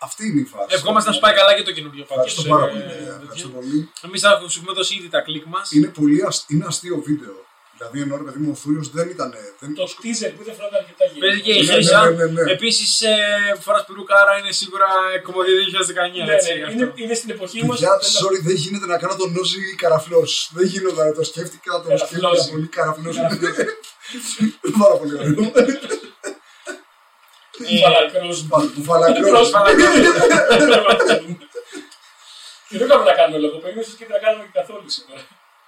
αυτή είναι η φάση. Ευχόμαστε να σου πάει καλά και το καινούριο πάντως. Ευχαριστώ πάρα Ε, πολύ. παιδιά. ε, Ευχαριστώ πολύ. Εμείς θα σου έχουμε δώσει ήδη τα κλικ μας. Είναι πολύ ασ- είναι αστείο βίντεο. Δηλαδή, ενώ ρε παιδί μου, ο Θούριος δεν ήταν. Δεν... Το teaser που δεν φαίνεται αρκετά Παίζει και γέλιο. η Ναι, ναι, Χρύσα. ναι, ναι, ναι. Επίσης, ε, φοράς περούκα, είναι σίγουρα κομμωδία 2019. Ναι, έτσι, ναι, αυτό. είναι, είναι στην εποχή μας. Παιδιά, sorry, δεν γίνεται να κάνω τον Νόζι καραφλός. Δεν γίνονταν, το σκέφτηκα, το Καραφλός. σκέφτηκα πολύ καραφλός. Πάρα πολύ ωραίο. Φαλακρός. Φαλακρός. Και δεν κάνουμε να κάνουμε λογοπαίγνιο, ίσως και δεν θα κάνουμε και καθόλου σήμερα.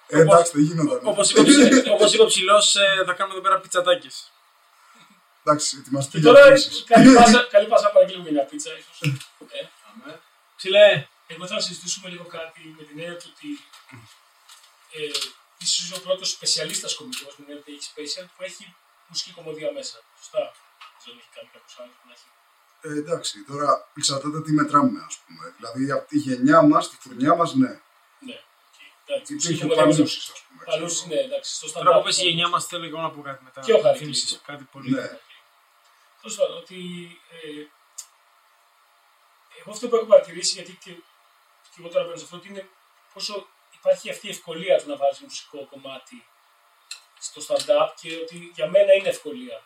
Ε, Εντάξει, δεν γίνονταν. Όπως είπε, ο ψη- όπως είπε ο ψηλός, ε, θα κάνουμε εδώ πέρα πιτσατάκες. Εντάξει, ετοιμαστείτε Και για τώρα επίσης. καλή πάσα- καλή πάσα να παραγγείλουμε μια πίτσα, ίσως. Ε, αμέ. Ψηλέ, Εγώ θα συζητήσουμε λίγο κάτι με την έννοια του ότι ε, ίσως είναι ο πρώτος σπεσιαλίστας κωμικός με την έννοια ότι έχει special που έχει μουσική κωμωδία μέσα. Σωστά. Δεν ξέρω αν έχει κάνει κάποιος άλλος που να έχει. Ε, εντάξει, τώρα εξαρτάται τι μετράμε, ας πούμε. Δηλαδή, από τη γενιά μας, τη φουρνιά μας, ναι. Ναι, οκ. Εντάξει, μουσική Υπήρχε κωμωδία μέσα. παλούση, ας πούμε. Παλούς είναι, εντάξει, στο τώρα που stand-up. πες η γενιά μας θέλω και εγώ να πω κάτι μετά. Και ο Χαρίκλης. Θύμισες Κάτι πολύ. Ναι. Τέλος πάντων, ότι ε, εγώ αυτό που έχω παρατηρήσει, γιατί και, και εγώ τώρα μπαίνω σε αυτό, ότι είναι πόσο υπάρχει αυτή η ευκολία του να βάζεις μουσικό κομμάτι στο stand-up και ότι για μένα είναι ευκολία.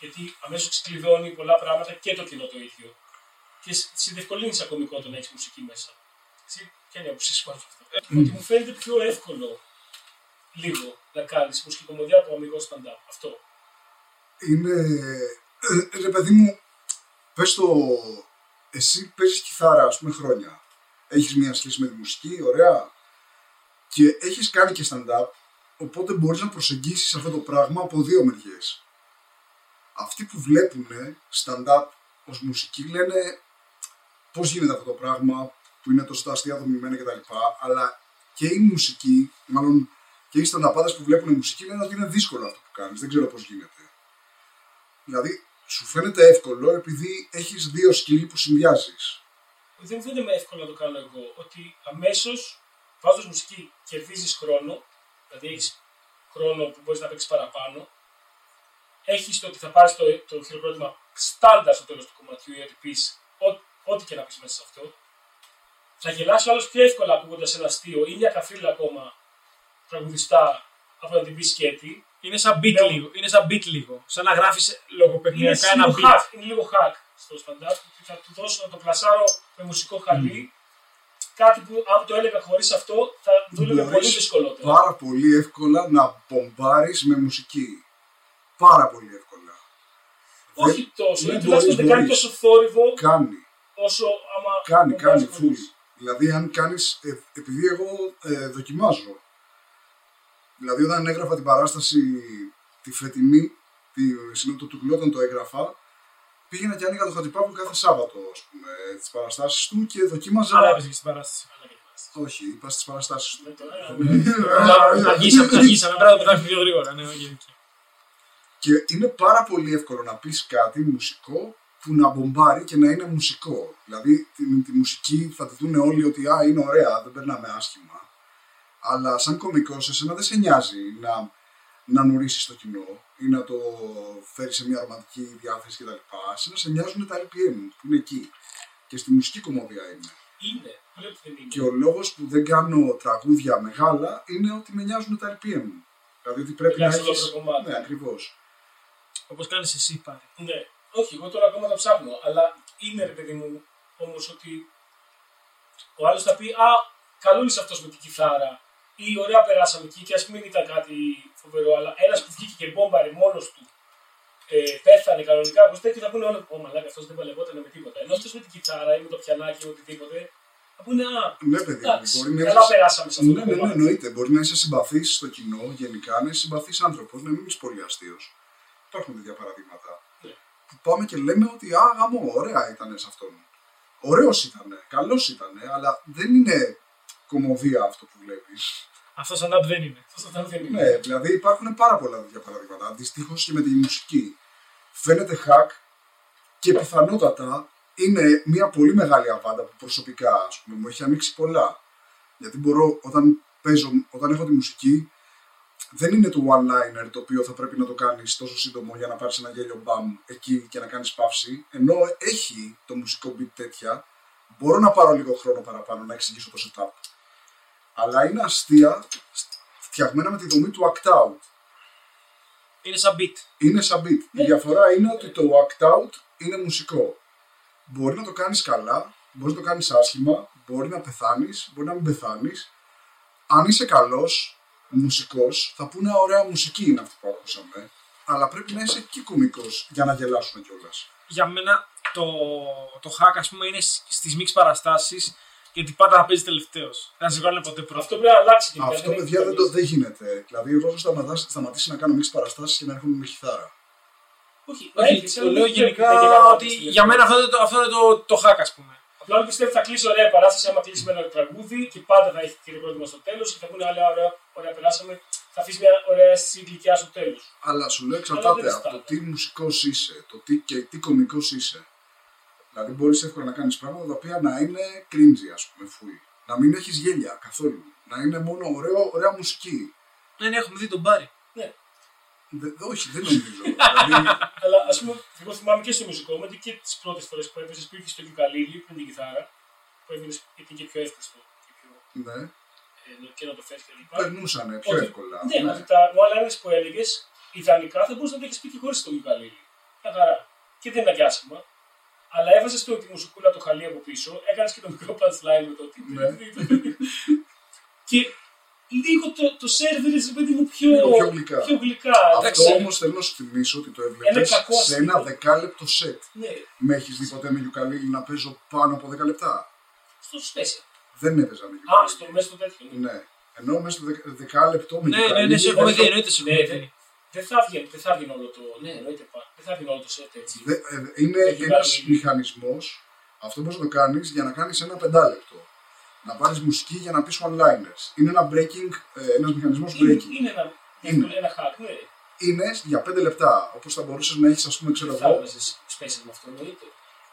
Γιατί αμέσως ξεκλειδώνει πολλά πράγματα και το κοινό το ίδιο. Και σ- σε διευκολύνεις σαν κωμικό το να έχεις μουσική μέσα. Εσύ, ποια είναι η άποψή σου πάνω σε αυτό; Ότι μου φαίνεται πιο εύκολο λίγο να κάνεις μουσική κομμωδία από αμυγός stand-up. Αυτό. Είναι. ε, ρε παιδί μου, πες το. Εσύ παίζεις κιθάρα, ας πούμε, χρόνια. Έχεις μια σχέση με τη μουσική, ωραία. Και έχεις κάνει και stand-up, οπότε μπορείς να προσεγγίσεις αυτό το πράγμα από δύο μεριές. Αυτοί που βλέπουν stand-up ως μουσική λένε πώς γίνεται αυτό το πράγμα, που είναι τόσο τα αστεία δομημένα κτλ. Αλλά και η μουσική, μάλλον και οι stand-upάδες που βλέπουν μουσική λένε ότι είναι δύσκολο αυτό που κάνεις, δεν ξέρω πώς γίνεται. Δηλαδή, σου φαίνεται εύκολο επειδή έχεις δύο σκυλί που συνδυάζεις. δεν φαίνεται με εύκολο να το κάνω εγώ. Ότι αμέσως βάζοντας μουσική κερδίζεις χρόνο. Δηλαδή έχεις χρόνο που μπορείς να παίξεις παραπάνω. Έχει το ότι θα πάρεις το, το χειροκρότημα στάνταρ στο τέλος του κομματιού ή ότι πεις ό,τι και να πεις μέσα σε αυτό. Θα γελάσει ο άλλος πιο εύκολα ακούγοντας ένα αστείο ή μια καφρίλα ακόμα τραγουδιστά από να την πεις σκέτη. Είναι σαν beat Ναι. λίγο. Είναι σαν beat λίγο. Σαν να γράφεις Είναι, λογοπαιγνιακά ένα λίγο beat. hack, είναι λίγο hack στο stand-up. και Θα του δώσω να το πλασάρω με μουσικό χαλί. Κάτι που αν το έλεγα χωρίς αυτό θα δούλευε Μπορείς πολύ δυσκολότερα. Πάρα πολύ εύκολα να μπομπάρεις με μουσική. Πάρα πολύ εύκολα. Όχι τόσο, ναι, ή τουλάχιστον δεν μπορείς, κάνει μπορείς. τόσο θόρυβο Κάνει. όσο άμα. Κάνει, το κάνει, βάζεις full. χωρίς. Δηλαδή, αν κάνεις, ε, επειδή εγώ ε, δοκιμάζω. Δηλαδή, όταν έγραφα την παράσταση τη φετινή, τη συνόδου του Τουγλού, όταν το έγραφα, πήγαινα και άνοιγα το Χατζηπάπου κάθε Σάββατο, ας πούμε, τις παραστάσεις του και δοκίμαζα... Αλλά έπαιζε και στην παράσταση. Αλλά δεν είμαστε. Όχι, είπα στις παραστάσεις του. Δεν το- Ε, Αργήσαμε, αργήσαμε. Πρέπει να το πετάξουμε πιο γρήγορα. Ναι, ok, ok. Και είναι πάρα πολύ εύκολο να πεις κάτι μουσικό που να μπομπάρει και να είναι μουσικό. Δηλαδή τη, τη μουσική θα τη δουν όλοι ότι α, είναι ωραία, δεν περνάμε άσχημα. Αλλά σαν κωμικός, εσένα δεν σε νοιάζει να, να νουρίσεις το κοινό ή να το φέρεις σε μια ρομαντική διάθεση κτλ. Εσένα σε νοιάζουν τα LPM που είναι εκεί. Και στη μουσική κομμωδία είναι. Είναι. Λέω δεν είναι. Και ο λόγος που δεν κάνω τραγούδια μεγάλα είναι ότι με νοιάζουν τα LPM. Δηλαδή ότι πρέπει να Βγάζει έχεις... ολόκληρο κομμάτι. Ναι, ακριβώς. Όπως κάνεις εσύ πάλι. Ναι. Όχι, εγώ τώρα ακόμα το ψάχνω. Αλλά είναι ρε παιδί μου όμως ότι ο άλλος θα πει Α, καλό είσαι αυτός με την κιθάρα. Ή ωραία περάσαμε εκεί και ας μην ήταν κάτι φοβερό. Αλλά ένας που βγήκε και μπόμπαρε μόνος του ε, πέθανε κανονικά όπως τέτοιο θα πούνε όλοι. Ω μαλάκα, αυτός δεν παλευόταν με τίποτα. Ενώ αυτός με την κιθάρα ή με το πιανάκι ή οτιδήποτε θα πούνε Α, Ναι, παιδί, μου, εντάξει, μπορεί να καλά έχεις- περάσαμε σε αυτό Ναι, το ναι, ναι, κομμάτι. εννοείται. Μπορεί να είσαι συμπαθής στο κοινό, γενικά να είσαι συμπαθής άνθρωπος, να μην είσαι πολύ αστείος. Υπάρχουν τέτοια παραδείγματα. Ναι. Που πάμε και λέμε ότι α, γαμό, ωραία ήταν σε αυτόν. Ωραίος ήταν, καλός ήταν, αλλά δεν είναι κομμωδία αυτό που βλέπεις. Αυτός stand-up δεν είναι. Αυτός θα δεν είναι. Ναι, δηλαδή υπάρχουν πάρα πολλά τέτοια παραδείγματα. Αντιστοίχως και με τη μουσική. Φαίνεται hack και πιθανότατα είναι μια πολύ μεγάλη αβάντα που προσωπικά ας πούμε, μου έχει ανοίξει πολλά. Γιατί μπορώ όταν παίζω, όταν έχω τη μουσική, δεν είναι το one-liner το οποίο θα πρέπει να το κάνεις τόσο σύντομο για να πάρεις ένα γέλιο μπαμ εκεί και να κάνεις παύση. Ενώ έχει το μουσικό beat τέτοια, μπορώ να πάρω λίγο χρόνο παραπάνω να εξηγήσω το setup. Αλλά είναι αστεία φτιαγμένα με τη δομή του act out. Είναι σαν beat. Είναι σαν beat. Η διαφορά είναι ότι το act out είναι μουσικό. Μπορεί να το κάνεις καλά, μπορεί να το κάνεις άσχημα, μπορεί να πεθάνεις, μπορεί να μην πεθάνεις. Αν είσαι καλός μουσικός, θα πούνε «Α, ωραία μουσική είναι αυτή που ακούσαμε. Αλλά πρέπει να είσαι και κωμικός για να γελάσουν κιόλας. Για μένα το, το hack, ας πούμε, είναι στις μίξ παραστάσεις γιατί πάντα θα παίζει τελευταίος. Δεν σε βγάλουν ποτέ πρώτο. Αυτό πρέπει να αλλάξει. γενικά, Αυτό, είναι παιδιά, δεν, το, κανείς. δεν γίνεται. Δηλαδή, εγώ έχω σταματήσει, σταματήσει να κάνω μίξ παραστάσεις και να έρχομαι με κιθάρα. Όχι, να Όχι, έχεις, το αλλά λέω δεν γενικά πρέπει να ότι κάνεις για μένα αυτό είναι το, αυτό είναι το, το hack, ας πούμε. Απλά αν πιστεύει θα κλείσει ωραία παράσταση, άμα κλείσει με ένα τραγούδι και πάντα θα έχει χειροκρότημα στο τέλος και θα πούνε άλλα ωραία, ωραία περάσαμε. Θα αφήσεις μια ωραία αίσθηση γλυκιά στο τέλος. Αλλά σου λέω Αλλά εξαρτάται δεν από το στάται. τι μουσικός είσαι, το τι και τι κωμικό είσαι. Δηλαδή, μπορείς εύκολα να κάνεις πράγματα τα οποία να είναι cringy, ας πούμε, φούι. Να μην έχεις γέλια καθόλου. Να είναι μόνο ωραίο, ωραία μουσική. Ναι, ναι, έχουμε δει τον Μπάρι. Ναι. Δε, όχι, δεν νομίζω. δηλαδή, Αλλά α πούμε, εγώ θυμάμαι και στο μουσικό μου ότι και τι πρώτε φορέ που έπαιζε που είχε στο γιουκαλίλι, που είναι την κιθάρα, που έβγαινε γιατί είναι και πιο εύκολο και, πιο, ναι, ε, και να το φέρει κλπ. περνούσαν πιο Ότι- εύκολα. Ναι, ναι. ότι τα one που έλεγε, ιδανικά θα μπορούσε να το έχει πει και χωρί το γιουκαλίλι. Μια χαρά. Και δεν ήταν και άσχημα. Αλλά έβαζε το τη μουσικούλα το χαλί από πίσω, έκανε και το μικρό punchline με το ότι. Ναι. και λίγο το, το σερβιρε, παιδί μου, πιο, Λίγο πιο γλυκά. πιο γλυκά. Αυτό Εντάξει, όμως θέλω να σου θυμίσω ότι το Ένα έβλεπε κακό σε αστείο. ένα δεκάλεπτο σετ. Ναι, Με έχεις δει ποτέ με γιουκαλίλι να παίζω πάνω από 10 λεπτά; στο special. Δεν έπαιζα με Α, γιουκαλίλι. στο μέσα στο τέτοιο. ναι. Ναι. Ενώ μέσα στο δεκα- δεκάλεπτο με Ναι, ναι, ναι, γιουκαλίλι, σε έχουμε δεν δει, το- εννοείται σε Ναι, έχουμε δεν, δει. δεν θα βγει, δεν θα βγει όλο το. Ναι, εννοείται πά. Δεν θα βγει όλο το set έτσι. Δε- ε, είναι Έχει ένας βάλει- μηχανισμός. Αυτό μπορείς να το κάνεις για να κάνεις ένα πεντάλεπτο. Να πάρεις μουσική για να πεις one-liners. Είναι ένα breaking, ε, ένας μηχανισμός Είναι, breaking. είναι ένα, Είναι. ένα hack, ναι. Είναι για πέντε λεπτά. Όπως θα μπορούσες να έχεις, ας πούμε, ξέρω Δεν θα εγώ. έβαζε special με αυτό, εννοείται.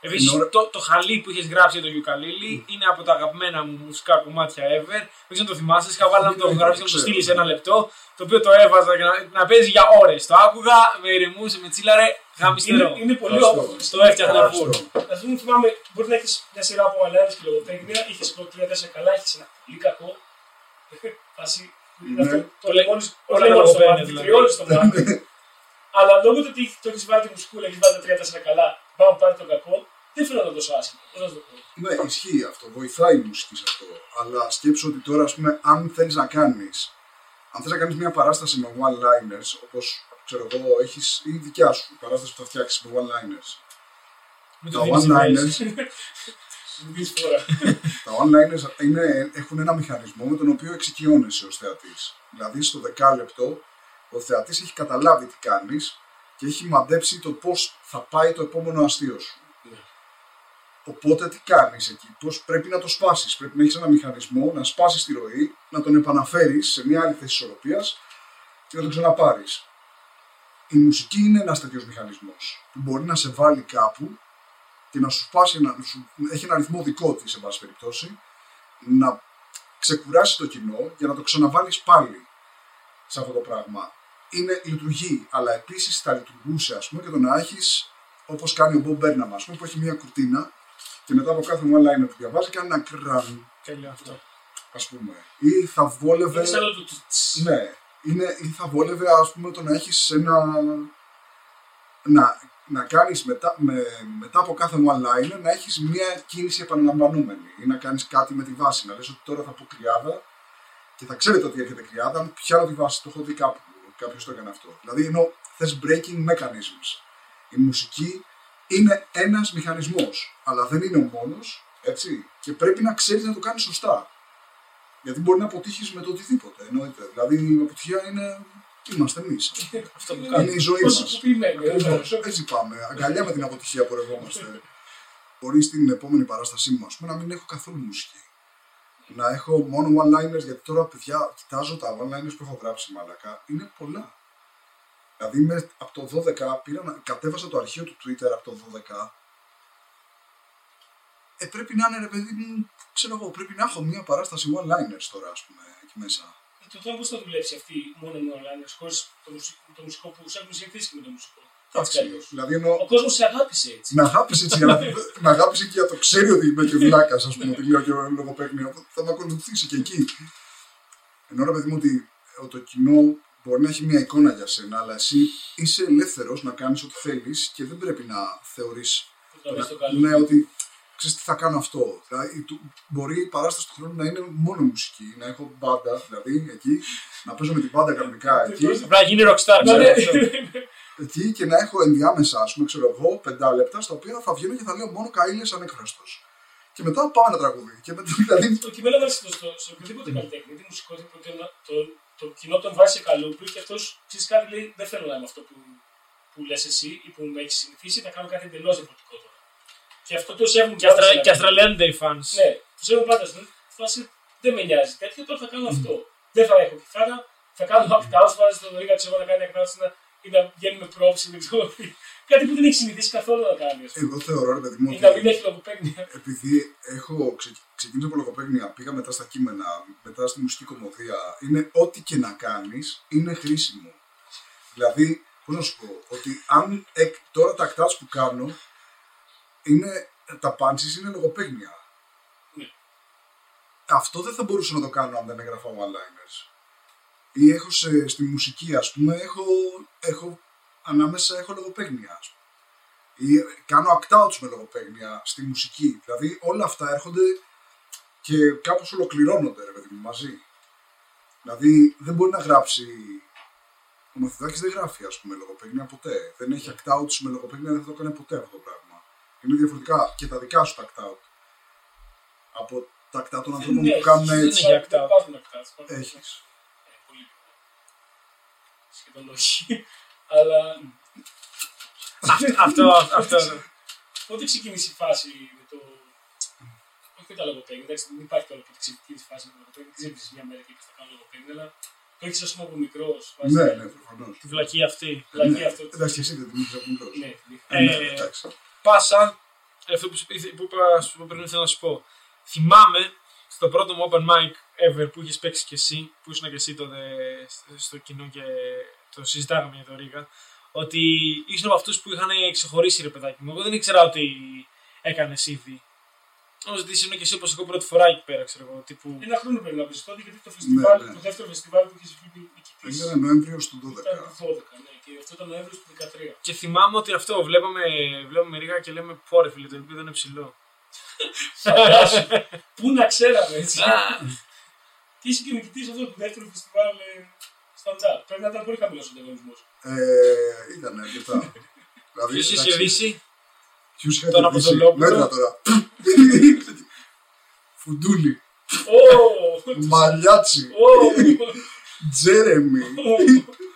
Επίσης, Είναι ώρα- το, το χαλί που είχες γράψει για το γιουκαλίλι είναι από τα αγαπημένα μου μουσικά κομμάτια ever. Δεν ξέρω αν το θυμάσαι. Είχα βάλει να μου το Ναι, γράψει να το το ξέρω, στείλεις σε ναι. ένα λεπτό. Το οποίο το έβαζα για να, να παίζει για ώρες. Το άκουγα, με ηρεμούσε, με τσίλαρε, γαμιστερό. Είναι, είναι πολύ Ευχαριστώ. όμορφο. Το έφτιαχνα Ευχαριστώ. full. Α πούμε, θυμάμαι, μπορεί να έχεις μια σειρά από μαλλιάδε και λογοτέχνια, είχες πρώτα τρία-τέσσερα καλά, είχε ένα πολύ κακό. Φάση. Ναι. αυτό Το Όλα- λεμόνι όλα όλα στο λογοπαίγνια μάτι, δηλαδή. τριώνει στο μάτι. Αλλά λόγω του ότι το έχεις βάλει τη μουσικούλα, έχεις βάλει τα τρία-τέσσερα καλά, πάμε πάρει το κακό, δεν φαίνεται τόσο άσχημο. Πώς να σου το πω. Ναι, ισχύει αυτό. Βοηθάει η μουσική σε αυτό. Αλλά σκέψου ότι τώρα, ας πούμε, αν θέλεις να κάνεις. Αν θες να κάνεις μια παράσταση με one-liners, όπως ξέρω εγώ, έχεις η δικιά σου παράσταση που θα φτιάξεις με one-liners. Με Τα το δίνεις one-liners Δεις φορά. Τα one-liners είναι, έχουν ένα μηχανισμό με τον οποίο εξοικειώνεσαι ως θεατής. Δηλαδή στο δεκάλεπτο ο θεατής έχει καταλάβει τι κάνεις και έχει μαντέψει το πώς θα πάει το επόμενο αστείο σου. Ναι. Οπότε τι κάνεις εκεί, πώς πρέπει να το σπάσεις; Πρέπει να έχεις ένα μηχανισμό, να σπάσεις τη ροή, να τον επαναφέρεις σε μια άλλη θέση ισορροπίας και να τον ξαναπάρεις. Η μουσική είναι ένας τέτοιος μηχανισμός που μπορεί να σε βάλει κάπου και να σου σπάσει, ένα, να σου, έχει ένα ρυθμό δικό της, σε πάση περιπτώσει, να ξεκουράσει το κοινό για να το ξαναβάλεις πάλι σε αυτό το πράγμα. Είναι, λειτουργεί, αλλά επίσης θα λειτουργούσε ας πούμε, και το να έχεις όπως κάνει ο Μπομπ Μπέρναμ, ας πούμε, που έχει μια κουρτίνα και μετά από κάθε one liner που διαβάζει κάνει ένα κραν, Τέλειο αυτό. ας πούμε. Ή θα βόλευε. Είναι σαν όλο το τς. Ναι, είναι, ή θα βόλευε ας πούμε το να έχεις ένα... Να, να κάνεις μετά, με, μετά από κάθε one-liner να έχεις μια κίνηση επαναλαμβανόμενη ή να κάνεις κάτι με τη βάση, να λες ότι τώρα θα πω κρυάδα και θα ξέρετε ότι έρχεται κρυάδα, αν πιάνω τη βάση, το έχω δει κάπου, κάποιος το έκανε αυτό. Δηλαδή ενώ θες breaking mechanisms. Η μουσική είναι ένας μηχανισμός, αλλά δεν είναι ο μόνος, έτσι, και πρέπει να ξέρεις να το κάνεις σωστά. Γιατί μπορεί να αποτύχεις με το οτιδήποτε. Εννοείται. Δηλαδή η αποτυχία είναι. Είμαστε εμείς. Αυτό που Είναι κάνουμε. η ζωή μας. Προσωποποιημένη, ε, Έτσι πάμε. Αγκαλιά με την αποτυχία πορευόμαστε. Μπορεί στην επόμενη παράστασή μου, ας πούμε, να μην έχω καθόλου μουσική. Να έχω μόνο one-liners, γιατί τώρα, παιδιά, κοιτάζω τα one-liners που έχω γράψει, μαλακά. Είναι πολλά. Δηλαδή, με, από το 12 πήρα, να- κατέβασα το αρχείο του Twitter από το 12. Ε, πρέπει να είναι, ρε παιδί μου, ξέρω εγώ, πρέπει να έχω μια παράσταση one-liners τώρα, ας πούμε, εκεί μέσα. Το θέμα πώς θα δουλέψει αυτή μόνο με online, χωρίς το, μουσικό- το μουσικό που σε έχουν συνηθίσει με το μουσικό. Έτσι κι Εντάξει, αλλιώς. δηλαδή εννοώ, Ο κόσμος σε αγάπησε έτσι. με αγάπησε έτσι, για να, με αγάπησε και για το ξέρει ότι είμαι και βλάκας, ας πούμε, ότι λέω και λογοπαίγνιο, οπότε θα με ακολουθήσει και εκεί. Ενώ ρε παιδί μου ότι ε, το κοινό μπορεί να έχει μια εικόνα για σένα, αλλά εσύ είσαι ελεύθερος να κάνεις ό,τι θέλεις και δεν πρέπει να θεωρείς. Που θα βρεις το καλό. Ναι, ότι ξέρεις τι θα κάνω αυτό. Δηλαδή, του- μπορεί η παράσταση του χρόνου να είναι μόνο μουσική, να έχω μπάντα, δηλαδή εκεί, να παίζω με την μπάντα κανονικά εκεί. Απλά να γίνει rockstar, Ναι, ναι. ξέρω. αυτό. εκεί και να έχω ενδιάμεσα, ας πούμε, ξέρω εγώ, πεντάλεπτα, στα οποία θα βγαίνω και θα λέω μόνο καήλε ανέκφραστο. Και μετά πάω ένα τραγούδι. Και μετά, δηλαδή, Το κειμένο μα στο, στο, σε οποιοδήποτε καλλιτέχνη, είτε μουσικό, είτε το, το, το κοινό τον βάζει σε καλούπι και αυτός ξέρεις κάτι λέει: Δεν θέλω να είμαι αυτό που, που λες εσύ ή που με έχεις συνηθίσει, θα κάνω κάτι εντελώς διαφορετικό τώρα. Και αυτό το σέβουν Και Αυστρα- Και Australian Day fans. Ναι, το σέβουν πάντα στην φάση δεν με νοιάζει τέτοιο, τώρα θα κάνω αυτό. Δεν θα έχω κιθάρα, θα κάνω opt-out, βάζει τον Ρίγα ξέρω να κάνει εκδόσει ή να βγαίνουμε πρόψη, δεν ξέρω τι. Κάτι που δεν έχει συνηθίσει καθόλου να κάνει. ας πούμε. εγώ θεωρώ, ρε παιδί μου, Ή να μην ότι έχει λογοπαίγνια. επειδή έχω ξε, ξεκίνησα από λογοπαίγνια, πήγα μετά στα κείμενα, μετά στη μουσική κομμωδία, είναι ό,τι και να κάνεις είναι χρήσιμο. Δηλαδή, πώς να σου πω, ότι αν εκ- τώρα τα κτάτς που κάνω είναι, τα punches είναι λογοπαίγνια. Ναι. Αυτό δεν θα μπορούσα να το κάνω αν δεν έγραφα one-liners. Ή έχω σε, στη μουσική, ας πούμε, έχω, έχω ανάμεσα έχω λογοπαίγνια, ας πούμε. Ή κάνω act-outs με λογοπαίγνια στη μουσική. Δηλαδή όλα αυτά έρχονται και κάπως ολοκληρώνονται, ρε παιδί μου, μαζί. Δηλαδή δεν μπορεί να γράψει... Ο Μαθητάκης δεν γράφει, ας πούμε, λογοπαίγνια ποτέ. Δεν έχει act-outs με λογοπαίγνια, δεν θα το έκανε ποτέ αυτό το πράγμα. Είναι διαφορετικά και τα δικά σου τα act-out. Από τα act-out των ανθρώπων Ναι, που κάνουν δεν έτσι. έχει act-out. Δεν υπάρχουν act-outs. υπάρχουν Έχεις. Ε, πολύ λίγο. Σχεδόν όχι. Αλλά Αυτό, αυτό. πότε ξεκίνησε η φάση με το. Όχι με τα λογοπαίγνια, εντάξει, δεν υπάρχει τώρα πότε ξεκίνησε η φάση με το λογοπαίγνια. Δεν ξύπνησε μια μέρα και είπες θα κάνω λογοπαίγνια, αλλά το έχεις ας πούμε από μικρός. Ναι, ναι, προφανώς. Τη βλακή αυτή. Δηλαδή Ναι. αυτό. Εντάξει, και εσύ δεν την είχες από μικρός. Ναι, Ε, Ναι, εντάξει. Πάσα, αυτό που, σου- που είπα σου πω πριν θέλω να σου πω. Θυμάμαι στο πρώτο μου open mic ever που είχες παίξει κι εσύ, που ήσουν και εσύ τότε στο κοινό και το συζητάγαμε για το Ρίγα, ότι ήσουν από αυτούς που είχαν ξεχωρίσει ρε παιδάκι μου. Εγώ δεν ήξερα ότι έκανες ήδη. Όμως ότι ήσουν και εσύ όπως εγώ πρώτη φορά εκεί πέρα, ξέρω εγώ. Τύπου... Ένα χρόνο πρέπει να πεις τότε γιατί το φεστιβάλ, ναι. το δεύτερο φεστιβάλ που είχες βγει νικητή. Ήταν Νοέμβριο του 12. Ήταν το 12, ναι, και αυτό ήταν Νοέμβριο του 13. Και θυμάμαι ότι αυτό βλέπαμε, βλέπαμε Ρίγα και λέμε πόρε φίλε, το επίπεδο είναι ψηλό. Φαντάσου. Πού να ξέραμε έτσι. Και είσαι και νικητή αυτό του δεύτερου φεστιβάλ ε, stand-up. Πρέπει να ήταν πολύ χαμηλός ο ανταγωνισμός. Ε, ήταν αρκετά. δηλαδή, Ποιος είχε εντάξει, κερδίσει. Ποιους είχα Τον κερδίσει. Αποστολόπουλο. Μέτρα τώρα. Φουντούλη. Ω! Μαλιάτσι. Ω! Τζέρεμι.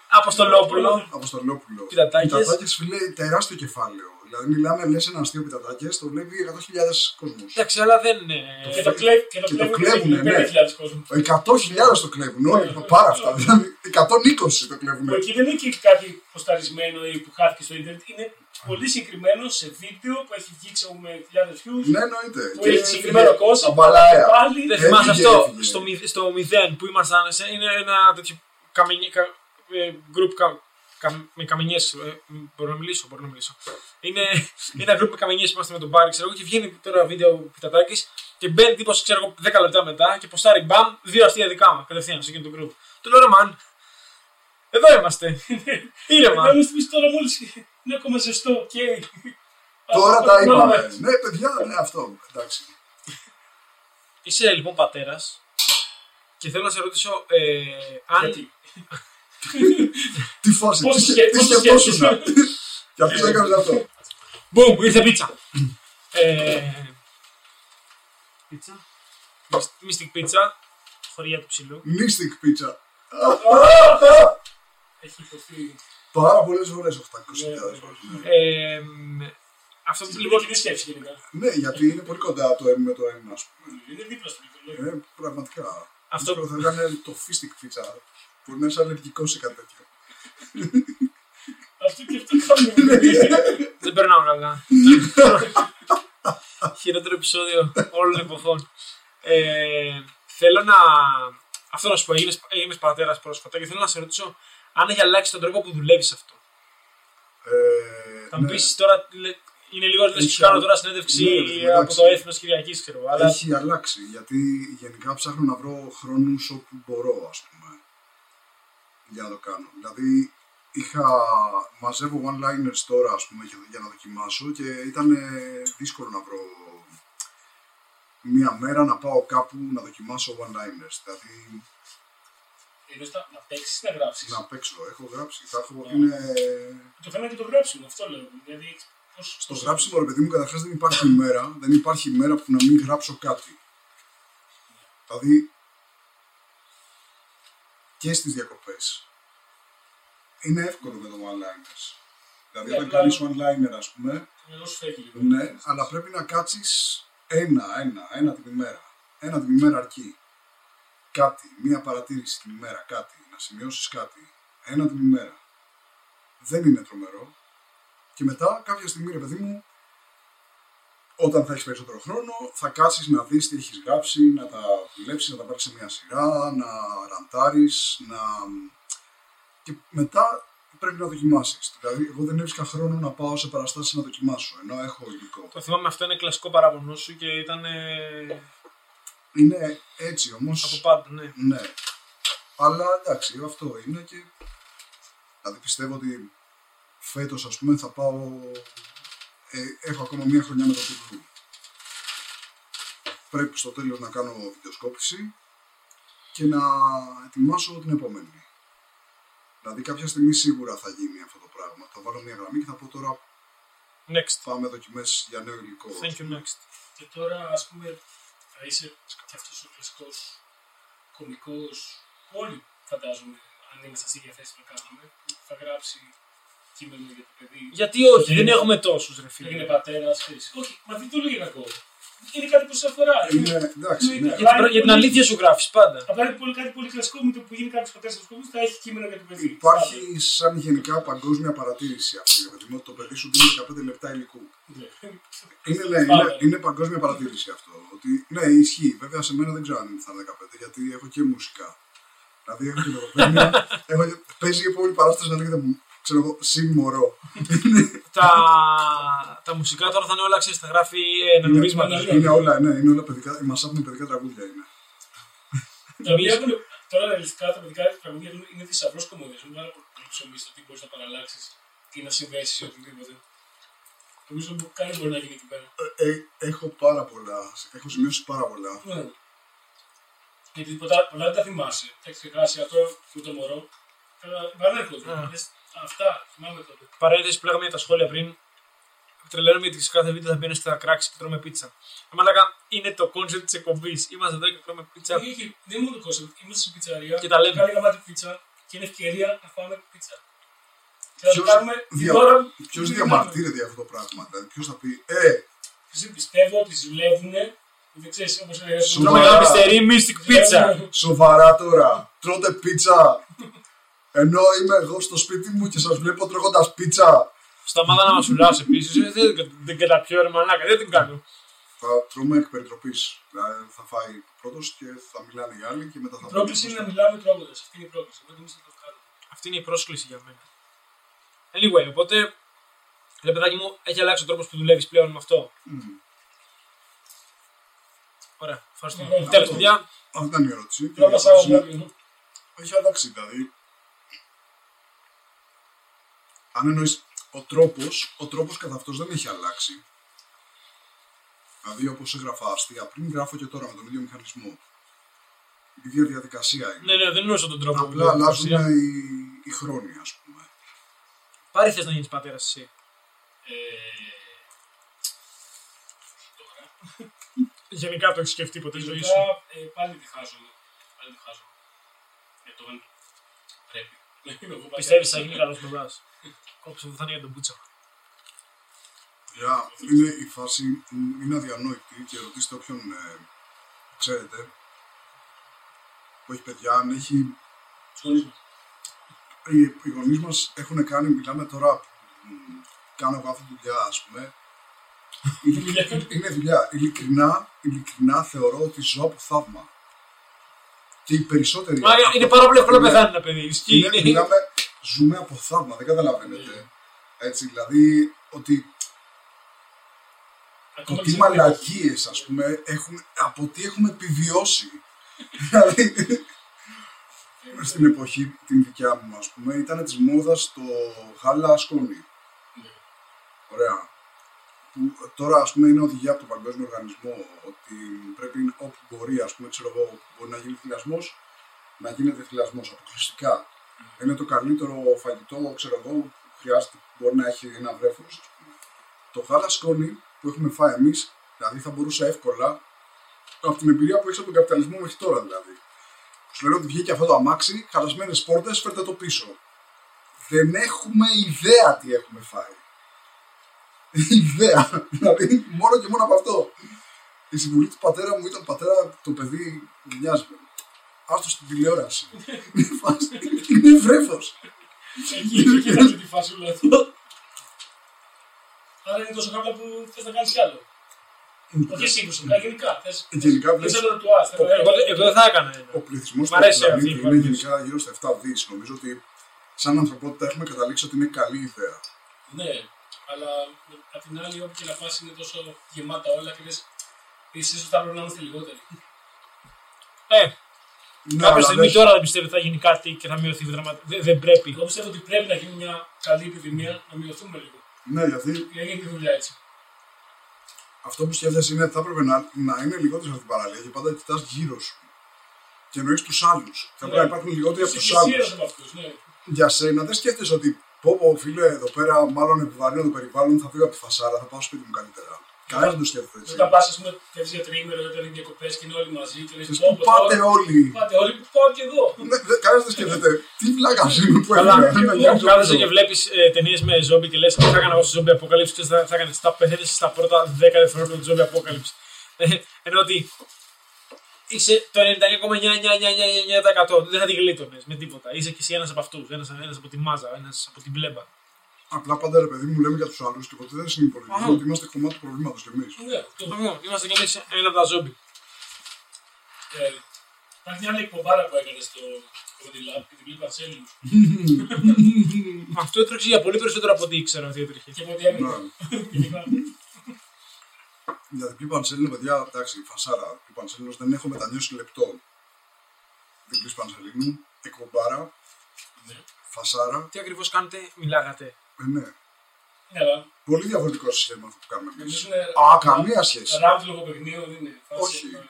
Αποστολόπουλο. Αποστολόπουλο. Πιτατάκες. Πιτατάκες, φίλε, τεράστιο κεφάλαιο. Δηλαδή, μιλάμε, λες ένα αστείο πιτατάκε, το βλέπει 100.000 κόσμος. Εντάξει, αλλά δεν είναι. Και το κλέβ- και το Και το κλέβουν κλέβουνε, ναι. 5.000 κόσμος. 100.000 το κλέβουν όλοι, πάρα αυτά. Δηλαδή, 120 το κλέβουν. Που εκεί δεν είναι και κάτι ποσταρισμένο ή που χάθηκε στο Ιντερνετ. Είναι πολύ συγκεκριμένο σε βίντεο που έχει βγει ξέρω, με χιλιάδες views. Ναι, εννοείται. Που Και έχει συγκεκριμένο κόσμο. αμπαλάια. και Πάλι. Δεν θυμάσαι Έφυγε, αυτό έφυγε. στο, μη- στο 0 που ήμασταν. σε- Είναι ένα τέτοιο καμενι, κα, ε, group κα, κα, με καμενιές. μπορώ να μιλήσω, μπορώ να μιλήσω. Είναι ένα group με καμενιές που είμαστε με τον Μπάρι, ξέρω εγώ, και βγαίνει τώρα βίντεο ο Πιτατάκης και μπαίνει τύπος, ξέρω εγώ, 10 λεπτά μετά και ποστάρει μπαμ, δύο αστεία δικά μου κατευθείαν σε εκείνο το group. Του λέω ρε man, εδώ είμαστε. Ήρεμα. Δεν μου τώρα μόλις είναι ακόμα ζεστό. οκ. Τώρα Αυτό τα το είπαμε. πράγμα. Ναι, παιδιά, ναι, αυτό. Εντάξει. Είσαι λοιπόν πατέρας και θέλω να σε ρωτήσω ε, αν. Γιατί; Τι φάση, Πώς τι σκε- σκε- τι πώς σκεφτόσουν. σκέφτεσαι; Και αυτό έκανες αυτό. Μπουμ, ήρθε πίτσα. ε, πίτσα. Mystic πίτσα. Χωριά του ψηλού. Mystic pizza. Έχει υποθεί. Πάρα πολλές φορές 800.000 Ναι, φορές. Ναι. Ε, αυτό που Λοιπόν, λοιπόν. κοινή σκέψη γενικά. Ναι, γιατί είναι πολύ κοντά το M με το M, ας πούμε. Είναι δίπλα στο πληκτρολόγιο. Ε, πραγματικά. Αυτό- Αυτό θα ήταν το fistic pizza. Που είναι σαν αλλεργικό σε κάτι τέτοιο. Αυτό και αυτό κάνουμε. Δεν περνάω καλά. Χειρότερο επεισόδιο όλων των εποχών. Ε, θέλω να. Αυτό να σου πω, έγινε πατέρας πρόσφατα και θέλω να σε ρωτήσω αν έχει αλλάξει τον τρόπο που δουλεύεις αυτό. Ε, Θα μου ναι. πεις τώρα, λε- είναι λίγο λες Έχει σου κάνω αλλα- τώρα συνέντευξη Ναι, ρε, από εντάξει. το έθνος Κυριακής, ξέρω εγώ. Αλλά Έχει αλλάξει γιατί γενικά ψάχνω να βρω χρόνους όπου μπορώ, ας πούμε, για να το κάνω. Δηλαδή, είχα, μαζεύω one-liners τώρα, ας πούμε, για, για να δοκιμάσω και ήταν ε, δύσκολο να βρω μία μέρα να πάω κάπου να δοκιμάσω one-liners. Δηλαδή, Είναι στα- να παίξεις να γράψεις; να παίξω. Έχω γράψει, τα έχω, Ναι. είναι... Το θέμα είναι και το γράψιμο, αυτό λέω. Δηλαδή, πώς- Στο γράψιμο, ρε παιδί μου, καταρχάς δεν υπάρχει ημέρα, δεν υπάρχει ημέρα που να μην γράψω κάτι. Δηλαδή, και στις διακοπές. Είναι εύκολο με το one-liners. Δηλαδή, Ναι, όταν απλά- κάνεις one-liner, ας πούμε, Το μυαλό σου φεύγει λίγο. ναι, αλλά πρέπει να κάτσεις ένα, ένα, ένα την ημέρα. Ένα την ημέρα αρκεί. Κάτι, μία παρατήρηση την ημέρα, κάτι, να σημειώσεις κάτι. Ένα την ημέρα. Δεν είναι τρομερό. Και μετά, κάποια στιγμή, ρε παιδί μου, όταν θα έχεις περισσότερο χρόνο, θα κάτσεις να δεις τι έχεις γράψει, να τα δουλέψεις, να τα πάρεις σε μια σειρά, να ραντάρεις, να... Και μετά πρέπει να δοκιμάσεις. Δηλαδή, εγώ δεν έβρισκα χρόνο να πάω σε παραστάσεις να δοκιμάσω, ενώ έχω υλικό. το θυμάμαι αυτό είναι κλασικό παράπονο σου και ήταν ε, Είναι έτσι όμως. από πάντα, ναι. Ναι. Αλλά εντάξει, αυτό είναι και. Δηλαδή πιστεύω ότι φέτος ας πούμε θα πάω. Ε, έχω ακόμα μία χρονιά με το τίτλο. Πρέπει στο τέλος να κάνω βιντεοσκόπηση και να ετοιμάσω την επόμενη. Δηλαδή κάποια στιγμή σίγουρα θα γίνει αυτό το πράγμα. Θα βάλω μία γραμμή και θα πω τώρα Next. πάμε δοκιμές για νέο υλικό. Thank you, next. Και τώρα, ας πούμε, θα είσαι και αυτός ο κλασικός κωμικός. Όλοι φαντάζομαι, αν είμαστε στη ίδια θέση που κάναμε, που θα γράψει κείμενο για το παιδί. Γιατί όχι, Είναι- δεν έχουμε τόσους ρε Δεν είναι φίλε. πατέρας, ξέρεις. Όχι, μα δεν το λέω για κακός. Είναι κάτι που σε αφορά. Είναι, εντάξει, Είναι- ναι. Για την, για την αλήθεια σου γράφεις πάντα. Απλά είναι πολύ, κάτι πολύ κλασικό με το που γίνει κάποιος πατέρας στο θα έχει κείμενο για το παιδί. Υπάρχει σαν γενικά παγκόσμια παρατήρηση αυτή, ρε παιδί μου, ότι το παιδί σου δίνει 15 λεπτά υλικού. Ναι. Είναι, ναι, Πάντα. είναι, είναι παγκόσμια παρατήρηση αυτό. Ότι, ναι, ισχύει. Βέβαια σε μένα δεν ξέρω αν θα είναι 15, γιατί έχω και μουσικά. Δηλαδή έχω και λογοπαίγνια. έχω, και- παίζει η επόμενη παράσταση να λέγεται, ξέρω εγώ, συν μωρό. τα, τα μουσικά τώρα θα είναι όλα, ξέρεις, θα γράφει ε, ένα νομίσματα. ναι. είναι όλα, ναι, είναι όλα παιδικά. Η μασάπ είναι παιδικά τραγούδια είναι. Τα οποία έχουν, τώρα ρεαλιστικά τα παιδικά τραγούδια είναι- είναι θησαυρός κομμωδίας. Είναι πάρα πολύ ψωμί στο τι μπορείς να παραλλάξεις ή να συνδέσεις ή οτιδήποτε. Νομίζω ότι κάτι μπορεί να γίνει εκεί πέρα. Ε, ε, έχω πάρα πολλά. Έχω σημειώσει πάρα πολλά. Ναι. Γιατί πολλά, πολλά δεν τα θυμάσαι. Τα έχεις ξεχάσει αυτό με το μωρό. Αλλά επανέρχονται. Ναι. Λες, Αυτά θυμάμαι τότε. Παρένθεση που λέγαμε για τα σχόλια πριν. Τρελαίνουμε γιατί σε κάθε βίντεο θα μπαίνει και θα κράξει και τρώμε πίτσα. Α μαλάκα είναι το concept της εκπομπής. Είμαστε εδώ και τρώμε πίτσα. Όχι, όχι, δεν είναι μόνο το concept. Είμαστε στην πιτσαρία. Και τα λέμε. Κάνει γαμάτη πίτσα και είναι ευκαιρία να φάμε πίτσα. Και θα το Ποιος κάνουμε την δια- ώρα. Ποιος διαμαρτύρεται για αυτό το πράγμα. Δηλαδή, ποιος θα πει, Ε, Ποιος πιστεύω ότι ζηλεύουν. Δεν ξέρεις όπως λέει. Σου Τρώμε Σοβαρά. γαμηστερή mystic πίτσα. Σοβαρά τώρα. Τρώτε πίτσα. Ενώ είμαι εγώ στο σπίτι μου και σας βλέπω τρώγοντας πίτσα. Σταμάτα να μασουλά επίσης. Δεν την καταπιώ, ρε μαλάκα, δεν την κάνω. Θα τρώμε εκ περιτροπής. Δηλαδή θα φάει πρώτος και θα μιλάνε οι άλλοι και μετά θα Η πρόκληση είναι να μιλάμε τρώγοντας. Αυτή είναι η πρόκληση. Εγώ εμείς θα το κάνουμε. Αυτή είναι η πρόσκληση για μένα. Anyway, οπότε. Ρε παιδάκι μου, έχει αλλάξει ο τρόπος που δουλεύεις πλέον με αυτό. Μμμ. Ωραία, ευχαριστώ. Ναι, ναι, Τέλος, αυτό. παιδιά. Αυτή ήταν η ερώτηση. Πρέπει να σάγω κάτι. Έχει αλλάξει δηλαδή. Αν εννοείς ο τρόπος, ο τρόπος καθ' αυτός δεν έχει αλλάξει. Δηλαδή όπως έγραφα αστεία πριν, γράφω και τώρα με τον ίδιο μηχανισμό. Η ίδια διαδικασία είναι. Ναι, ναι, δεν εννοούσα τον τρόπο. που Απλά δουλεύει. αλλάζουν οι, οι χρόνοι, ας πούμε. Πάρε θες να γίνεις πατέρας εσύ. Ε, Τώρα. Γενικά το έχεις σκεφτεί ποτέ στη ζωή Γενικά, σου; ε, πάλι τη χάζω. Πάλι τη χάζω. Για το αν πρέπει. Να είμαι εγώ Πιστεύεις πατέρας. θα γίνει καλός μπαμπά. Κόψε, δεν θα είναι για τον Μπούτσα. Για, είναι η φάση μ, είναι αδιανόητη και ρωτήστε όποιον ε, ξέρετε που έχει παιδιά, αν έχει Τους γονείς μου. οι, οι γονείς μας έχουν κάνει, μιλάμε τώρα που μ, κάνω εγώ αυτή τη δουλειά, ας πούμε. είναι, είναι δουλειά. Ειλικρινά, ειλικρινά θεωρώ ότι ζω από θαύμα. Και οι περισσότεροι. Μα από- είναι πάρα πολύ εύκολο να είναι- πεθάνει ένα παιδί. Ισχύει. είναι, μιλάμε, ζούμε από θαύμα, δεν καταλαβαίνετε. Έτσι, δηλαδή ότι Ακόμα το και τι σε παιδιά. μαλακίες ας πούμε έχουν, από τι έχουμε επιβιώσει. δηλαδή στην εποχή την δικιά μου ας πούμε ήταν της μόδας το γάλα σκόνη. Ναι. Ωραία. Που τώρα ας πούμε είναι οδηγία από τον Παγκόσμιο Οργανισμό ότι πρέπει όπου μπορεί ας πούμε ξέρω εγώ μπορεί να γίνει θυλασμός να γίνεται θυλασμός αποκλειστικά. Είναι το καλύτερο φαγητό ξέρω εγώ που χρειάζεται μπορεί να έχει ένα βρέφος ας πούμε. Το γάλα σκόνη που έχουμε φάει εμείς δηλαδή θα μπορούσε εύκολα από την εμπειρία που έχεις από τον καπιταλισμό μέχρι τώρα δηλαδή. Σου λένε ότι βγήκε αυτό το αμάξι, χαλασμένες πόρτες, φέρτε το πίσω. Δεν έχουμε ιδέα τι έχουμε φάει. Ιδέα. δηλαδή, μόνο και μόνο από αυτό. Η συμβουλή του πατέρα μου ήταν πατέρα, το παιδί γκρινιάζει. Άστο στην τηλεόραση. Είναι φάση- Είναι βρέφος. Εκεί, εκεί θα τη φασούλα του. Άρα είναι τόσο κάπλα που θες να κάνεις κι άλλο. Όχι εσύ προσωπικά, γενικά. Θες Γενικά θες βλέπεις, ένα ρετουάζ. θέλω Εγώ, ένα- εγώ δεν θα έκανα ένα. ο πληθυσμός Μ' του αρέσει αυτή πλανήτη η είναι παράδοση. γενικά γύρω στα 7 δις. Νομίζω ότι σαν ανθρωπότητα έχουμε καταλήξει ότι είναι καλή ιδέα. Ναι, αλλά απ' την άλλη, όπου και να πας είναι τόσο γεμάτα όλα και λες, εσείς ίσως θα πρέπει να είμαστε λιγότεροι. Ε, Ναι, κάποια αλλά στιγμή δεν- τώρα δεν πιστεύω ότι θα γίνει κάτι και θα μειωθεί δραματικά. Δεν, δεν πρέπει. Εγώ πιστεύω ότι πρέπει να γίνει μια καλή επιδημία, να μειωθούμε λίγο. Ναι, γιατί Για να γίνει τη δουλειά έτσι. αυτό που σκέφτεσαι είναι ότι θα έπρεπε να, να είναι λιγότερος από την παραλία και πάντα κοιτάς γύρω σου. Και εννοείς τους άλλους. Θα πρέπει να υπάρχουν λιγότεροι από Εσύ τους και εσύ άλλους. ένας από αυτούς, ναι. Για σένα δεν σκέφτεσαι ότι πω πω φίλε εδώ πέρα μάλλον επιβαρύνω το περιβάλλον, θα φύγω από τη φασάρα, θα πάω σπίτι μου καλύτερα. Κανένας δεν το σκέφτεται έτσι. Όταν πας, ας πούμε, φεύγεις για τρίμηνο, όταν είναι διακοπές και είναι όλοι μαζί και λες, Λες, «Πω, Πού πω, πάτε τώρα- όλοι; Πάτε όλοι, πάω και εγώ. Κανένας δεν σκέφτεται. Τι βλάκα είναι που Καλά, έφυγα. να γιάξω κάθεσαι πίσω. και βλέπεις ε, ταινίες με ζόμπι και λες: Τι θα έκανα εγώ στη ζόμπι αποκαλύψη, και θα, θα έκανε. Θα πεθαίνεις στα πρώτα 10 δευτερόλεπτα τη ζόμπι αποκαλύψη. Ε, ενώ ότι είσαι το 99,99999% δεν θα την γλίτωνες με τίποτα. Είσαι και εσύ ένας από αυτούς. Ένας ένας από τη μάζα, ένας από την μπλέμπα. Απλά πάντα ρε παιδί μου λέμε για τους άλλους και ποτέ δεν συνυπολογίζουμε Αχα. ότι είμαστε κομμάτι του προβλήματος κι εμείς. Ναι, αυτό. Αυτό, Είμαστε κι εμείς ένα από τα ζόμπι. Ε, Υπάρχει μια άλλη εκπομπάρα που έκανε στο Comedy Lab και την βλέπα σε Έλληνους. Αυτό έτρεξε για πολύ περισσότερο από ό,τι ήξερα ότι έτρεχε. Και από ό,τι έμεινε. Ναι. Γενικά. Για διπλή πανσελίνο, παιδιά, εντάξει, φασάρα. Διπλή πανσελίνο δεν έχω μετανιώσει λεπτό. Διπλή πανσελίνου, εκπομπάρα, Ναι. φασάρα. Τι ακριβώς κάνετε, μιλάγατε; Ε, ναι. Ναι, αλλά Πολύ διαφορετικό σύστημα αυτό που κάνουμε εμείς. νομίζω είναι. Α, καμία σχέση. Ράμπ λογοπαιγνίο δεν είναι. Φάση, Όχι. ε,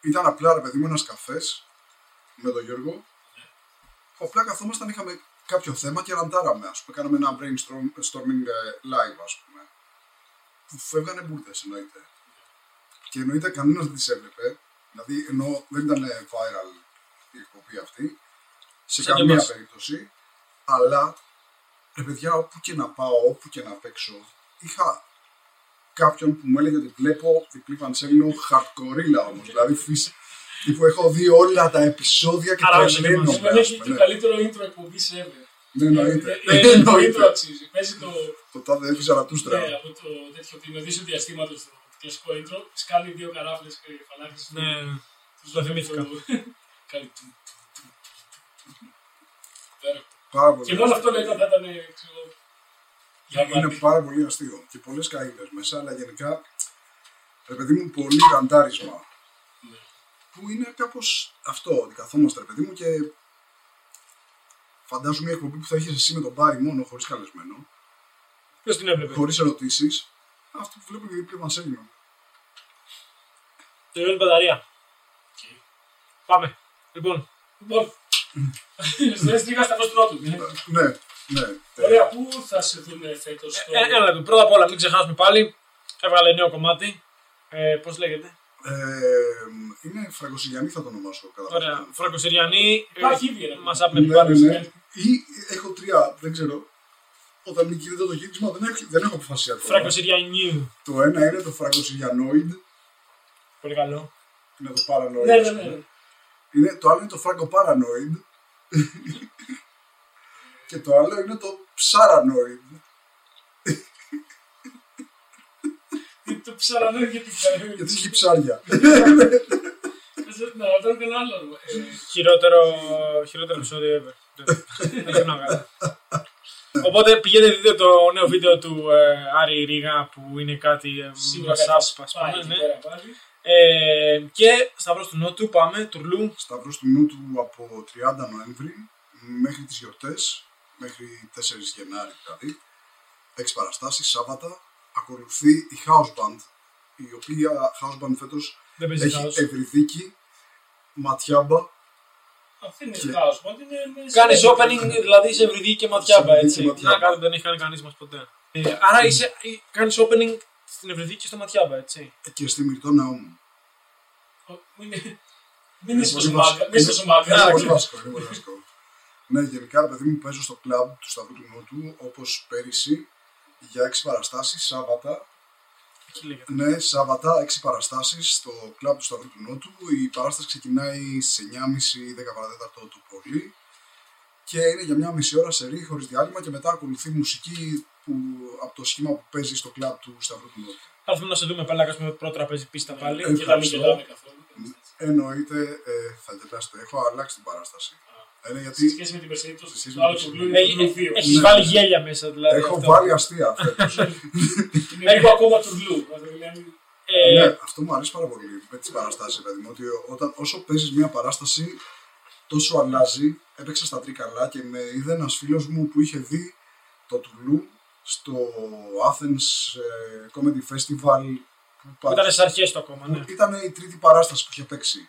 Ήταν απλά ρε παιδί μου ένας καφές με τον Γιώργο. Που απλά καθόμασταν, είχαμε κάποιο θέμα και ραντάραμε. Α πούμε, κάναμε ένα brainstorming ε, live, ας πούμε. Που φεύγανε μπουρδες εννοείται. Και εννοείται κανένας δεν τις έβλεπε. Δηλαδή, ενώ δεν ήταν ε, viral η εκπομπή αυτή. Σε Σαν και καμία εμάς. περίπτωση. Αλλά, ρε παιδιά, όπου και να πάω, όπου και να παίξω, είχα κάποιον που μου έλεγε ότι βλέπω διπλή πανσέλινο hardcore όμως. δηλαδή φυσ... που έχω δει όλα τα επεισόδια και Άρα όχι, δεν τρελαίνομαι. μας- Σήμερα ας έχει πούμε, το ναι. καλύτερο intro εκπομπής ever. Ναι, εννοείται. Ε, ε, Δεν το Εννοείται. αξίζει. Παίζει το. Το τάδε έφυγε Ζαρατούστρα. Ναι, από το τέτοιο την οδύσσιο διαστήματο το κλασικό intro. Σκάλει δύο καράφλε και φαλάκε. Ναι, το θυμήθηκα. Κάνει. του, του, του, του. Υπέροχο. Πάρα πολύ. Και μόνο αυτό λέει θα ήταν. ξέρω εγώ, Για Είναι μάτι. πάρα πολύ αστείο. Και πολλέ καήλε μέσα, αλλά γενικά. Ρε παιδί μου, πολύ ραντάρισμα. Ναι. Που είναι κάπω αυτό, ότι καθόμαστε, ρε παιδί μου, και φαντάζομαι μια εκπομπή που θα έχεις εσύ με τον Πάρη μόνο, χωρίς καλεσμένο, Ποιος την έβλεπε; χωρίς ερωτήσεις. Αυτό που βλέπουν οι διπλή μας έγιναν. Τελειώνει η μπαταρία. Οκ. Πάμε. Λοιπόν, Λοιπόν, στο έστειγα στα πρώτη πρώτου. Ναι, ναι. Ωραία, πού θα σε δούμε φέτος. ε, ένα λεπτό. Πρώτα απ' όλα, μην ξεχάσουμε πάλι. Έβγαλε νέο κομμάτι. Ε, Πώς λέγεται; Ε, είναι Φραγκοσυγιανή θα το ονομάσω κατά Ωραία. βάση. Φραγκοσυριανή. Υπάρχει ήδη ένα. Μας άπνε Ναι, ναι, πάνω. ναι. Ή έχω τρία, δεν ξέρω. Όταν νικηδείτε το γύρισμα δεν έχω, δεν έχω αποφασίσει ακόμα. Φραγκοσυριανή. Το ένα είναι το Φραγκοσυγιανόιντ, Πολύ καλό. είναι το Paranoid. Ναι, ναι, ας ναι. πούμε. Είναι, το άλλο είναι το Franco Paranoid. και το άλλο είναι το Ψαρanoid. Το ψαρανό γιατί κάνει. Γιατί έχει ψάρια. Να ρωτάω και ένα άλλο. Ε, Χειρότερο, χειρότερο επεισόδιο ever. Δεν- Δεν ξέρω να κάνω. Οπότε πηγαίνετε δείτε το νέο βίντεο του ε, Άρη Ρίγα που είναι κάτι ε, Σίγουρα μασάπ, ας πάει πούμε, εκεί ναι. πέρα πάλι. Ε, και Σταυρός του Νότου πάμε, τουρλού. Σταυρός του νου του από 30 Νοέμβρη μέχρι τις γιορτές, μέχρι 4 Γενάρη δηλαδή. 6 παραστάσεις, Σάββατα. Ακολουθεί η House Band, η οποία House Band φέτος Δεν παίζει έχει χάος. ευρυδίκη, ματιάμπα, Αυτό είναι Και- χάος. Μόνο είναι με- Κάνεις σε- opening δηλαδή σε ευρυδί και ματιάμπα Σε ευρυδί έτσι. και ματιάμπα. Να κάτι που δεν έχει κάνει κανείς μας ποτέ. Ε, άρα είσαι, κάνεις opening στην ευρυδί και στο ματιάμπα έτσι. και στη Μυρτό Ναόμου. Ο- Μην μην είσαι πολύ τόσο βασικό. μάγκα. Μην είσαι τόσο Είναι μάγκα. πολύ βασικό, είναι πολύ βασικό. Ναι, γενικά, ρε παιδί μου, παίζω στο κλαμπ του Σταυρού του Νότου, όπως πέρυσι, για 6 παραστάσεις, Σάββατα. Εκεί λέγεται. Ναι, Σάββατα, 6 παραστάσεις στο κλαμπ του Σταυρού του Νότου. Η παράσταση ξεκινάει στις 9.30 10 παραδέταρτο το πολύ και είναι για μια μισή ώρα σε ρί, χωρίς διάλειμμα και μετά ακολουθεί μουσική που, από το σχήμα που παίζει στο κλαμπ του Σταυρού του Νότου. Θα έρθουμε να σε δούμε πάλι να κάνουμε πρώτο τραπέζι πίστα πάλι. Ε, Και να μην Ευχαριστώ. γελάμε καθόλου. Εννοείται, ε, θα γελάσετε, έχω αλλάξει την παράσταση. Είναι Σε γιατί σχέση με την περσινή του, Σε σχέση το με άλλο την του περσινή. Blue είναι το Έχει Blue 2. έχεις Ναι. βάλει γέλια μέσα δηλαδή. έχω αυτό. βάλει αστεία φέτος. Είναι λίγο ακόμα του Blue. δηλαδή, Ε, ναι, αυτό μου αρέσει πάρα πολύ με τις παραστάσεις, παιδί μου. Ότι όταν, όσο παίζεις μια παράσταση, τόσο αλλάζει. Έπαιξα στα Τρίκαλα και με είδε ένας φίλος μου που είχε δει το Τουλού στο Athens ε, Comedy Festival. Που Ήταν στις αρχές του ακόμα, ναι. ήταν η τρίτη παράσταση που είχε παίξει.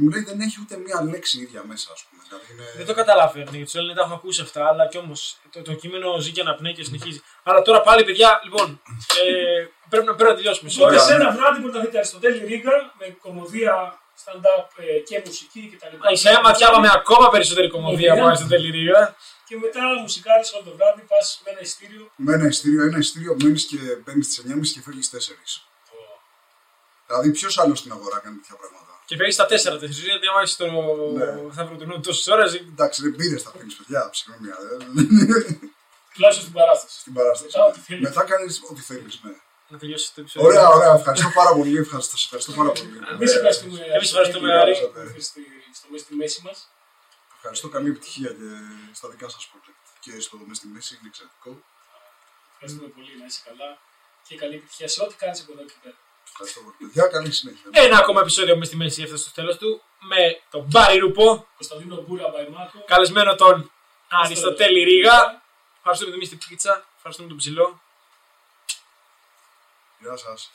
Και μου λέει δεν έχει ούτε μία λέξη ίδια μέσα, ας πούμε. Δηλαδή είναι... Δεν το καταλαβαίνω γιατί του λένε τα έχω ακούσει αυτά, αλλά κι όμως το, το κείμενο ζει και αναπνέει και συνεχίζει. Άρα τώρα πάλι, παιδιά, λοιπόν, ε, πρέπει, να, πρέπει να τελειώσουμε. Οπότε Ωραία, σε ναι. ένα βράδυ μπορείτε να δείτε Αριστοτέλη Ρίγκα με κομμωδία, stand-up ε, και μουσική κτλ. Η Σέα ματιάβαμε ακόμα περισσότερη κομμωδία από Άριστο Τελειρίγα. Και μετά μουσικάρι όλο το βράδυ πας με ένα ειστήριο. Με ένα ειστήριο, ένα ειστήριο μένεις και μπαίνεις στις 9.30 και φεύγεις στις 4. Δηλαδή, ποιος άλλος στην αγορά κάνει τέτοια πράγματα; Και φεύγεις στα 4 τέσσερα, γιατί άμα έχεις το Ναι. θα βρω τον τόσες ώρες. Εντάξει, δεν πήρες τα πίνει, παιδιά, ψυχραιμία. Τουλάχιστον στην παράσταση. Στην παράσταση. Μετά ό,τι θέλεις. Μετά κάνεις ό,τι θέλεις, ναι. Να τελειώσει το επεισόδιο. Ωραία, ωραία. Ευχαριστώ πάρα πολύ. Ευχαριστώ, σας ευχαριστώ πάρα πολύ. Εμείς ευχαριστούμε. Εμείς ευχαριστούμε, Αριστοτέλη, Άρη. που ήρθε στη- στο μέση στη μέση μας. Ευχαριστώ. Καλή επιτυχία και στα δικά σας project. Και στο μες στη μέση είναι εξαιρετικό. Ευχαριστούμε πολύ να είσαι καλά και καλή επιτυχία σε ό,τι κάνεις από εδώ και πέρα. Ευχαριστώ πολύ. Παιδιά, καλή συνέχεια. Ένα ακόμα επεισόδιο με στη μέση έφτασε στο τέλος του με τον Μπάρι Ρουπό, Κωνσταντίνο Μπούρα Μπαϊμάκο. καλεσμένο τον Αριστοτέλη Ρίγα. Ευχαριστούμε τον Μίστη Πίτσα, ευχαριστούμε τον Ψηλό. Γεια σας.